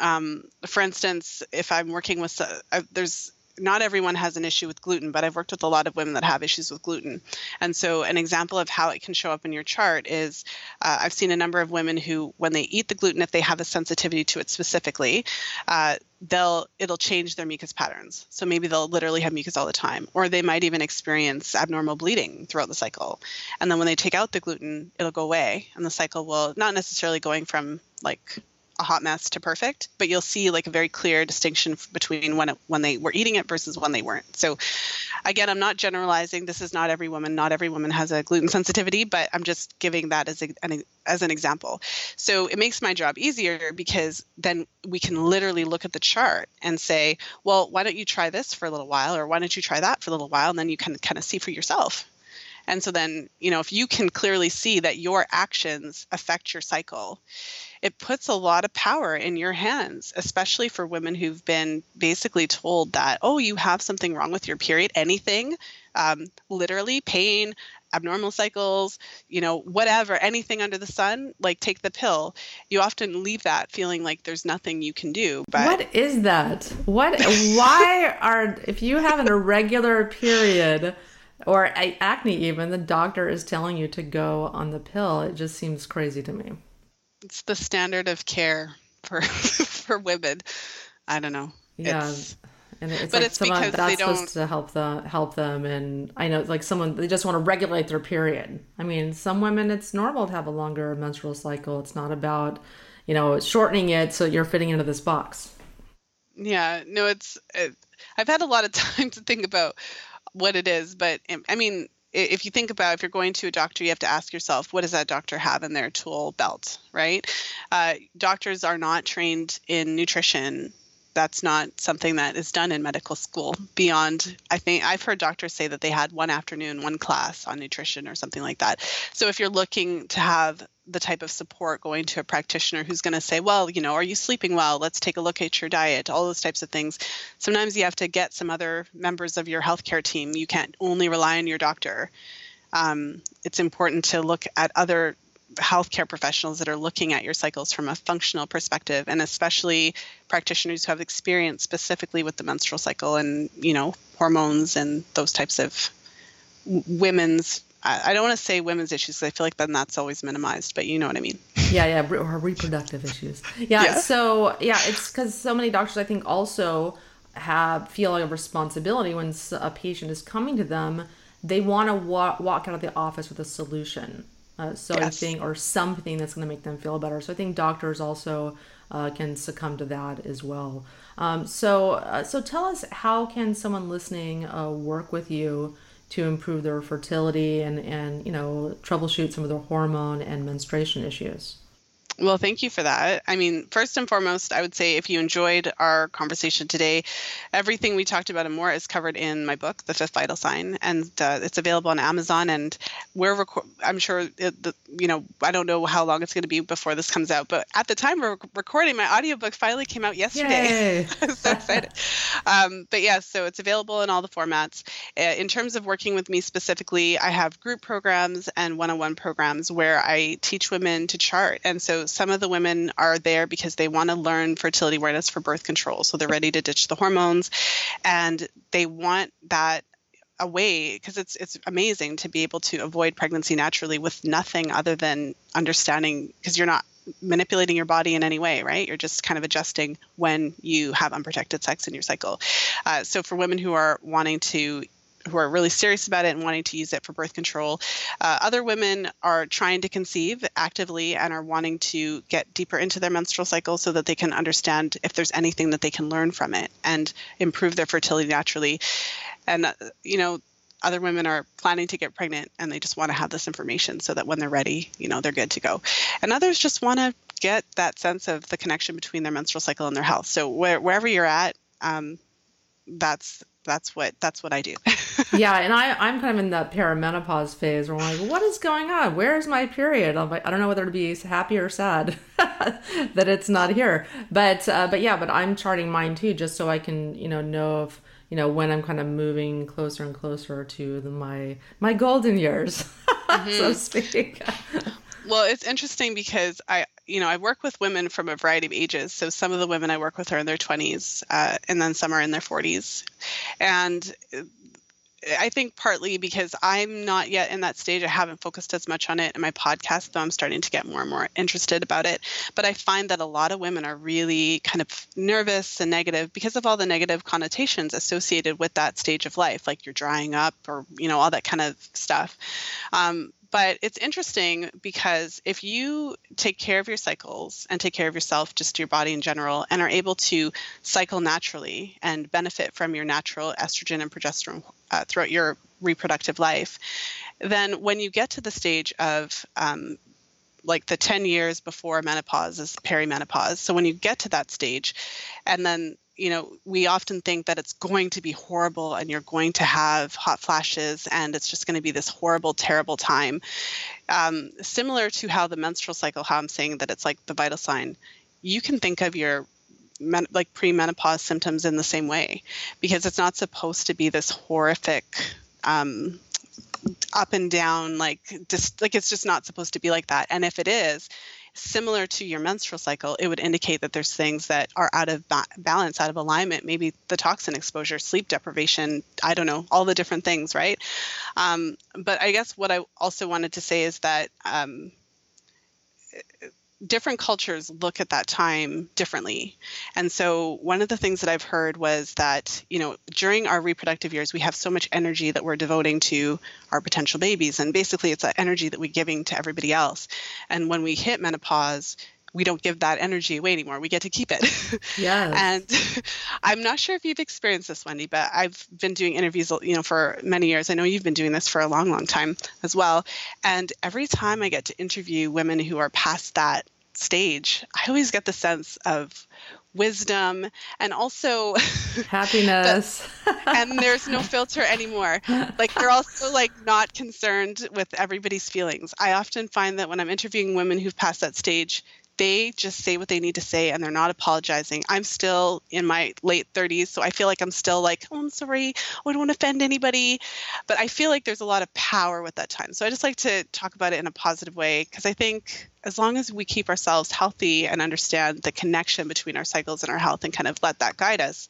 um, for instance if i'm working with uh, there's not everyone has an issue with gluten, but I've worked with a lot of women that have issues with gluten. And so, an example of how it can show up in your chart is uh, I've seen a number of women who, when they eat the gluten, if they have a sensitivity to it specifically, uh, they'll it'll change their mucus patterns. So maybe they'll literally have mucus all the time, or they might even experience abnormal bleeding throughout the cycle. And then when they take out the gluten, it'll go away, and the cycle will not necessarily going from like a hot mess to perfect, but you'll see like a very clear distinction between when it, when they were eating it versus when they weren't. So again, I'm not generalizing. This is not every woman. Not every woman has a gluten sensitivity, but I'm just giving that as a, an, as an example. So it makes my job easier because then we can literally look at the chart and say, well, why don't you try this for a little while, or why don't you try that for a little while, and then you can kind of see for yourself. And so then, you know, if you can clearly see that your actions affect your cycle, it puts a lot of power in your hands, especially for women who've been basically told that, oh, you have something wrong with your period, anything, um, literally pain, abnormal cycles, you know, whatever, anything under the sun, like take the pill. You often leave that feeling like there's nothing you can do. But what is that? What? why are if you have an irregular period? Or acne, even the doctor is telling you to go on the pill. It just seems crazy to me it's the standard of care for for women. I don't know. Yeah. It's, and it's but like it's someone, because that's they supposed to help the help them and I know like someone they just want to regulate their period. I mean, some women it's normal to have a longer menstrual cycle. It's not about, you know, shortening it so you're fitting into this box. Yeah, no, it's it, I've had a lot of time to think about what it is, but I mean, if you think about if you're going to a doctor, you have to ask yourself, what does that doctor have in their tool belt, right? Uh, doctors are not trained in nutrition. That's not something that is done in medical school. Beyond, I think I've heard doctors say that they had one afternoon, one class on nutrition or something like that. So if you're looking to have the type of support going to a practitioner who's going to say, well, you know, are you sleeping well? Let's take a look at your diet, all those types of things. Sometimes you have to get some other members of your healthcare team. You can't only rely on your doctor. Um, it's important to look at other healthcare professionals that are looking at your cycles from a functional perspective and especially practitioners who have experience specifically with the menstrual cycle and you know hormones and those types of women's I, don't want to say women's issues because I feel like then that's always minimized, but you know what I mean. Yeah, yeah, or reproductive issues. Yeah, yeah. so yeah, it's because so many doctors I think also have feel a responsibility when a patient is coming to them. They want to walk, walk out of the office with a solution, uh, so yes. I think, or something that's going to make them feel better. So I think doctors also uh, can succumb to that as well. Um, so, uh, so tell us, how can someone listening uh, work with you? To improve their fertility and, and you know troubleshoot some of their hormone and menstruation issues well, thank you for that. I mean, first and foremost, I would say if you enjoyed our conversation today, everything we talked about and more is covered in my book, The Fifth Vital Sign, and uh, it's available on Amazon. And we're, reco- I'm sure, it, the, you know, I don't know how long it's going to be before this comes out, but at the time we're recording, my audiobook finally came out yesterday. So excited. um, but yeah, so it's available in all the formats. Uh, in terms of working with me specifically, I have group programs and one on one programs where I teach women to chart. And so some of the women are there because they want to learn fertility awareness for birth control. So they're ready to ditch the hormones and they want that a way because it's it's amazing to be able to avoid pregnancy naturally with nothing other than understanding because you're not manipulating your body in any way, right? You're just kind of adjusting when you have unprotected sex in your cycle. Uh, so for women who are wanting to who are really serious about it and wanting to use it for birth control. Uh, other women are trying to conceive actively and are wanting to get deeper into their menstrual cycle so that they can understand if there's anything that they can learn from it and improve their fertility naturally. And, uh, you know, other women are planning to get pregnant and they just want to have this information so that when they're ready, you know, they're good to go. And others just want to get that sense of the connection between their menstrual cycle and their health. So where, wherever you're at, um, that's that's what that's what I do. yeah, and I I'm kind of in that perimenopause phase where I'm like, what is going on? Where is my period? I'm like, I don't know whether to be happy or sad that it's not here. But uh, but yeah, but I'm charting mine too, just so I can you know know if you know when i'm kind of moving closer and closer to the, my my golden years mm-hmm. so to speak well it's interesting because i you know i work with women from a variety of ages so some of the women i work with are in their 20s uh, and then some are in their 40s and I think partly because I'm not yet in that stage. I haven't focused as much on it in my podcast, though I'm starting to get more and more interested about it. But I find that a lot of women are really kind of nervous and negative because of all the negative connotations associated with that stage of life, like you're drying up or, you know, all that kind of stuff. Um, but it's interesting because if you take care of your cycles and take care of yourself, just your body in general, and are able to cycle naturally and benefit from your natural estrogen and progesterone uh, throughout your reproductive life, then when you get to the stage of um, like the 10 years before menopause is perimenopause. So when you get to that stage, and then you know, we often think that it's going to be horrible and you're going to have hot flashes and it's just going to be this horrible, terrible time. Um, similar to how the menstrual cycle, how I'm saying that it's like the vital sign, you can think of your men, like premenopause symptoms in the same way because it's not supposed to be this horrific. Um, up and down like just like it's just not supposed to be like that and if it is similar to your menstrual cycle, it would indicate that there's things that are out of ba- balance, out of alignment, maybe the toxin exposure, sleep deprivation, I don't know, all the different things, right? Um, but I guess what I also wanted to say is that um, different cultures look at that time differently. And so one of the things that I've heard was that, you know, during our reproductive years, we have so much energy that we're devoting to our potential babies. And basically, it's that energy that we're giving to everybody else. And when we hit menopause, we don't give that energy away anymore. We get to keep it. Yeah. and I'm not sure if you've experienced this, Wendy, but I've been doing interviews, you know, for many years. I know you've been doing this for a long, long time as well. And every time I get to interview women who are past that stage, I always get the sense of wisdom and also happiness and there's no filter anymore like they're also like not concerned with everybody's feelings i often find that when i'm interviewing women who've passed that stage they just say what they need to say and they're not apologizing. I'm still in my late 30s, so I feel like I'm still like, oh, I'm sorry, I don't want to offend anybody. But I feel like there's a lot of power with that time. So I just like to talk about it in a positive way because I think as long as we keep ourselves healthy and understand the connection between our cycles and our health and kind of let that guide us,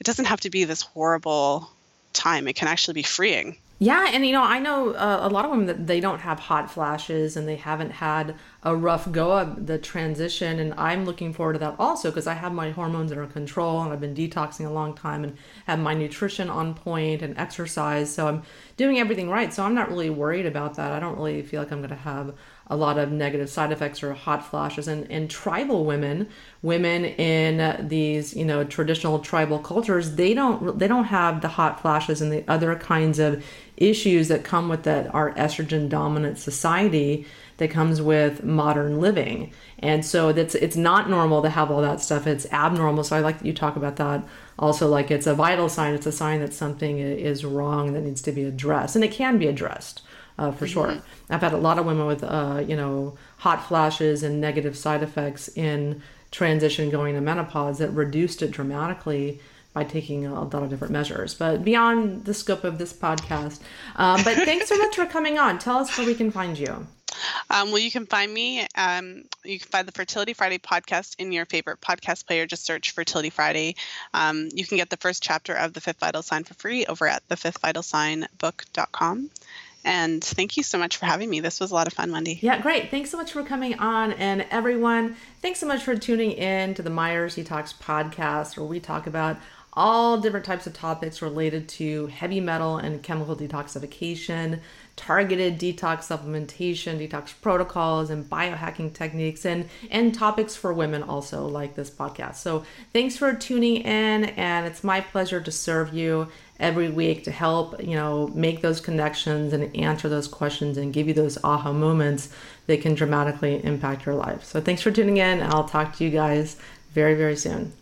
it doesn't have to be this horrible time. It can actually be freeing. Yeah, and you know, I know uh, a lot of women that they don't have hot flashes and they haven't had a rough go of the transition, and I'm looking forward to that also because I have my hormones under control and I've been detoxing a long time and have my nutrition on point and exercise, so I'm doing everything right. So I'm not really worried about that. I don't really feel like I'm going to have a lot of negative side effects or hot flashes and, and tribal women women in these you know traditional tribal cultures they don't they don't have the hot flashes and the other kinds of issues that come with that our estrogen dominant society that comes with modern living and so that's it's not normal to have all that stuff it's abnormal so i like that you talk about that also like it's a vital sign it's a sign that something is wrong that needs to be addressed and it can be addressed uh, for mm-hmm. sure. I've had a lot of women with, uh, you know, hot flashes and negative side effects in transition going to menopause that reduced it dramatically by taking a lot of different measures. But beyond the scope of this podcast. Um, but thanks so much for coming on. Tell us where we can find you. Um, well, you can find me. Um, you can find the Fertility Friday podcast in your favorite podcast player. Just search Fertility Friday. Um, you can get the first chapter of The Fifth Vital Sign for free over at thefifthvitalsignbook.com. And thank you so much for having me. This was a lot of fun, Wendy. Yeah, great. Thanks so much for coming on. And everyone, thanks so much for tuning in to the Myers Detox podcast, where we talk about all different types of topics related to heavy metal and chemical detoxification, targeted detox supplementation, detox protocols, and biohacking techniques, and and topics for women also like this podcast. So thanks for tuning in, and it's my pleasure to serve you every week to help you know make those connections and answer those questions and give you those aha moments that can dramatically impact your life. So thanks for tuning in. I'll talk to you guys very very soon.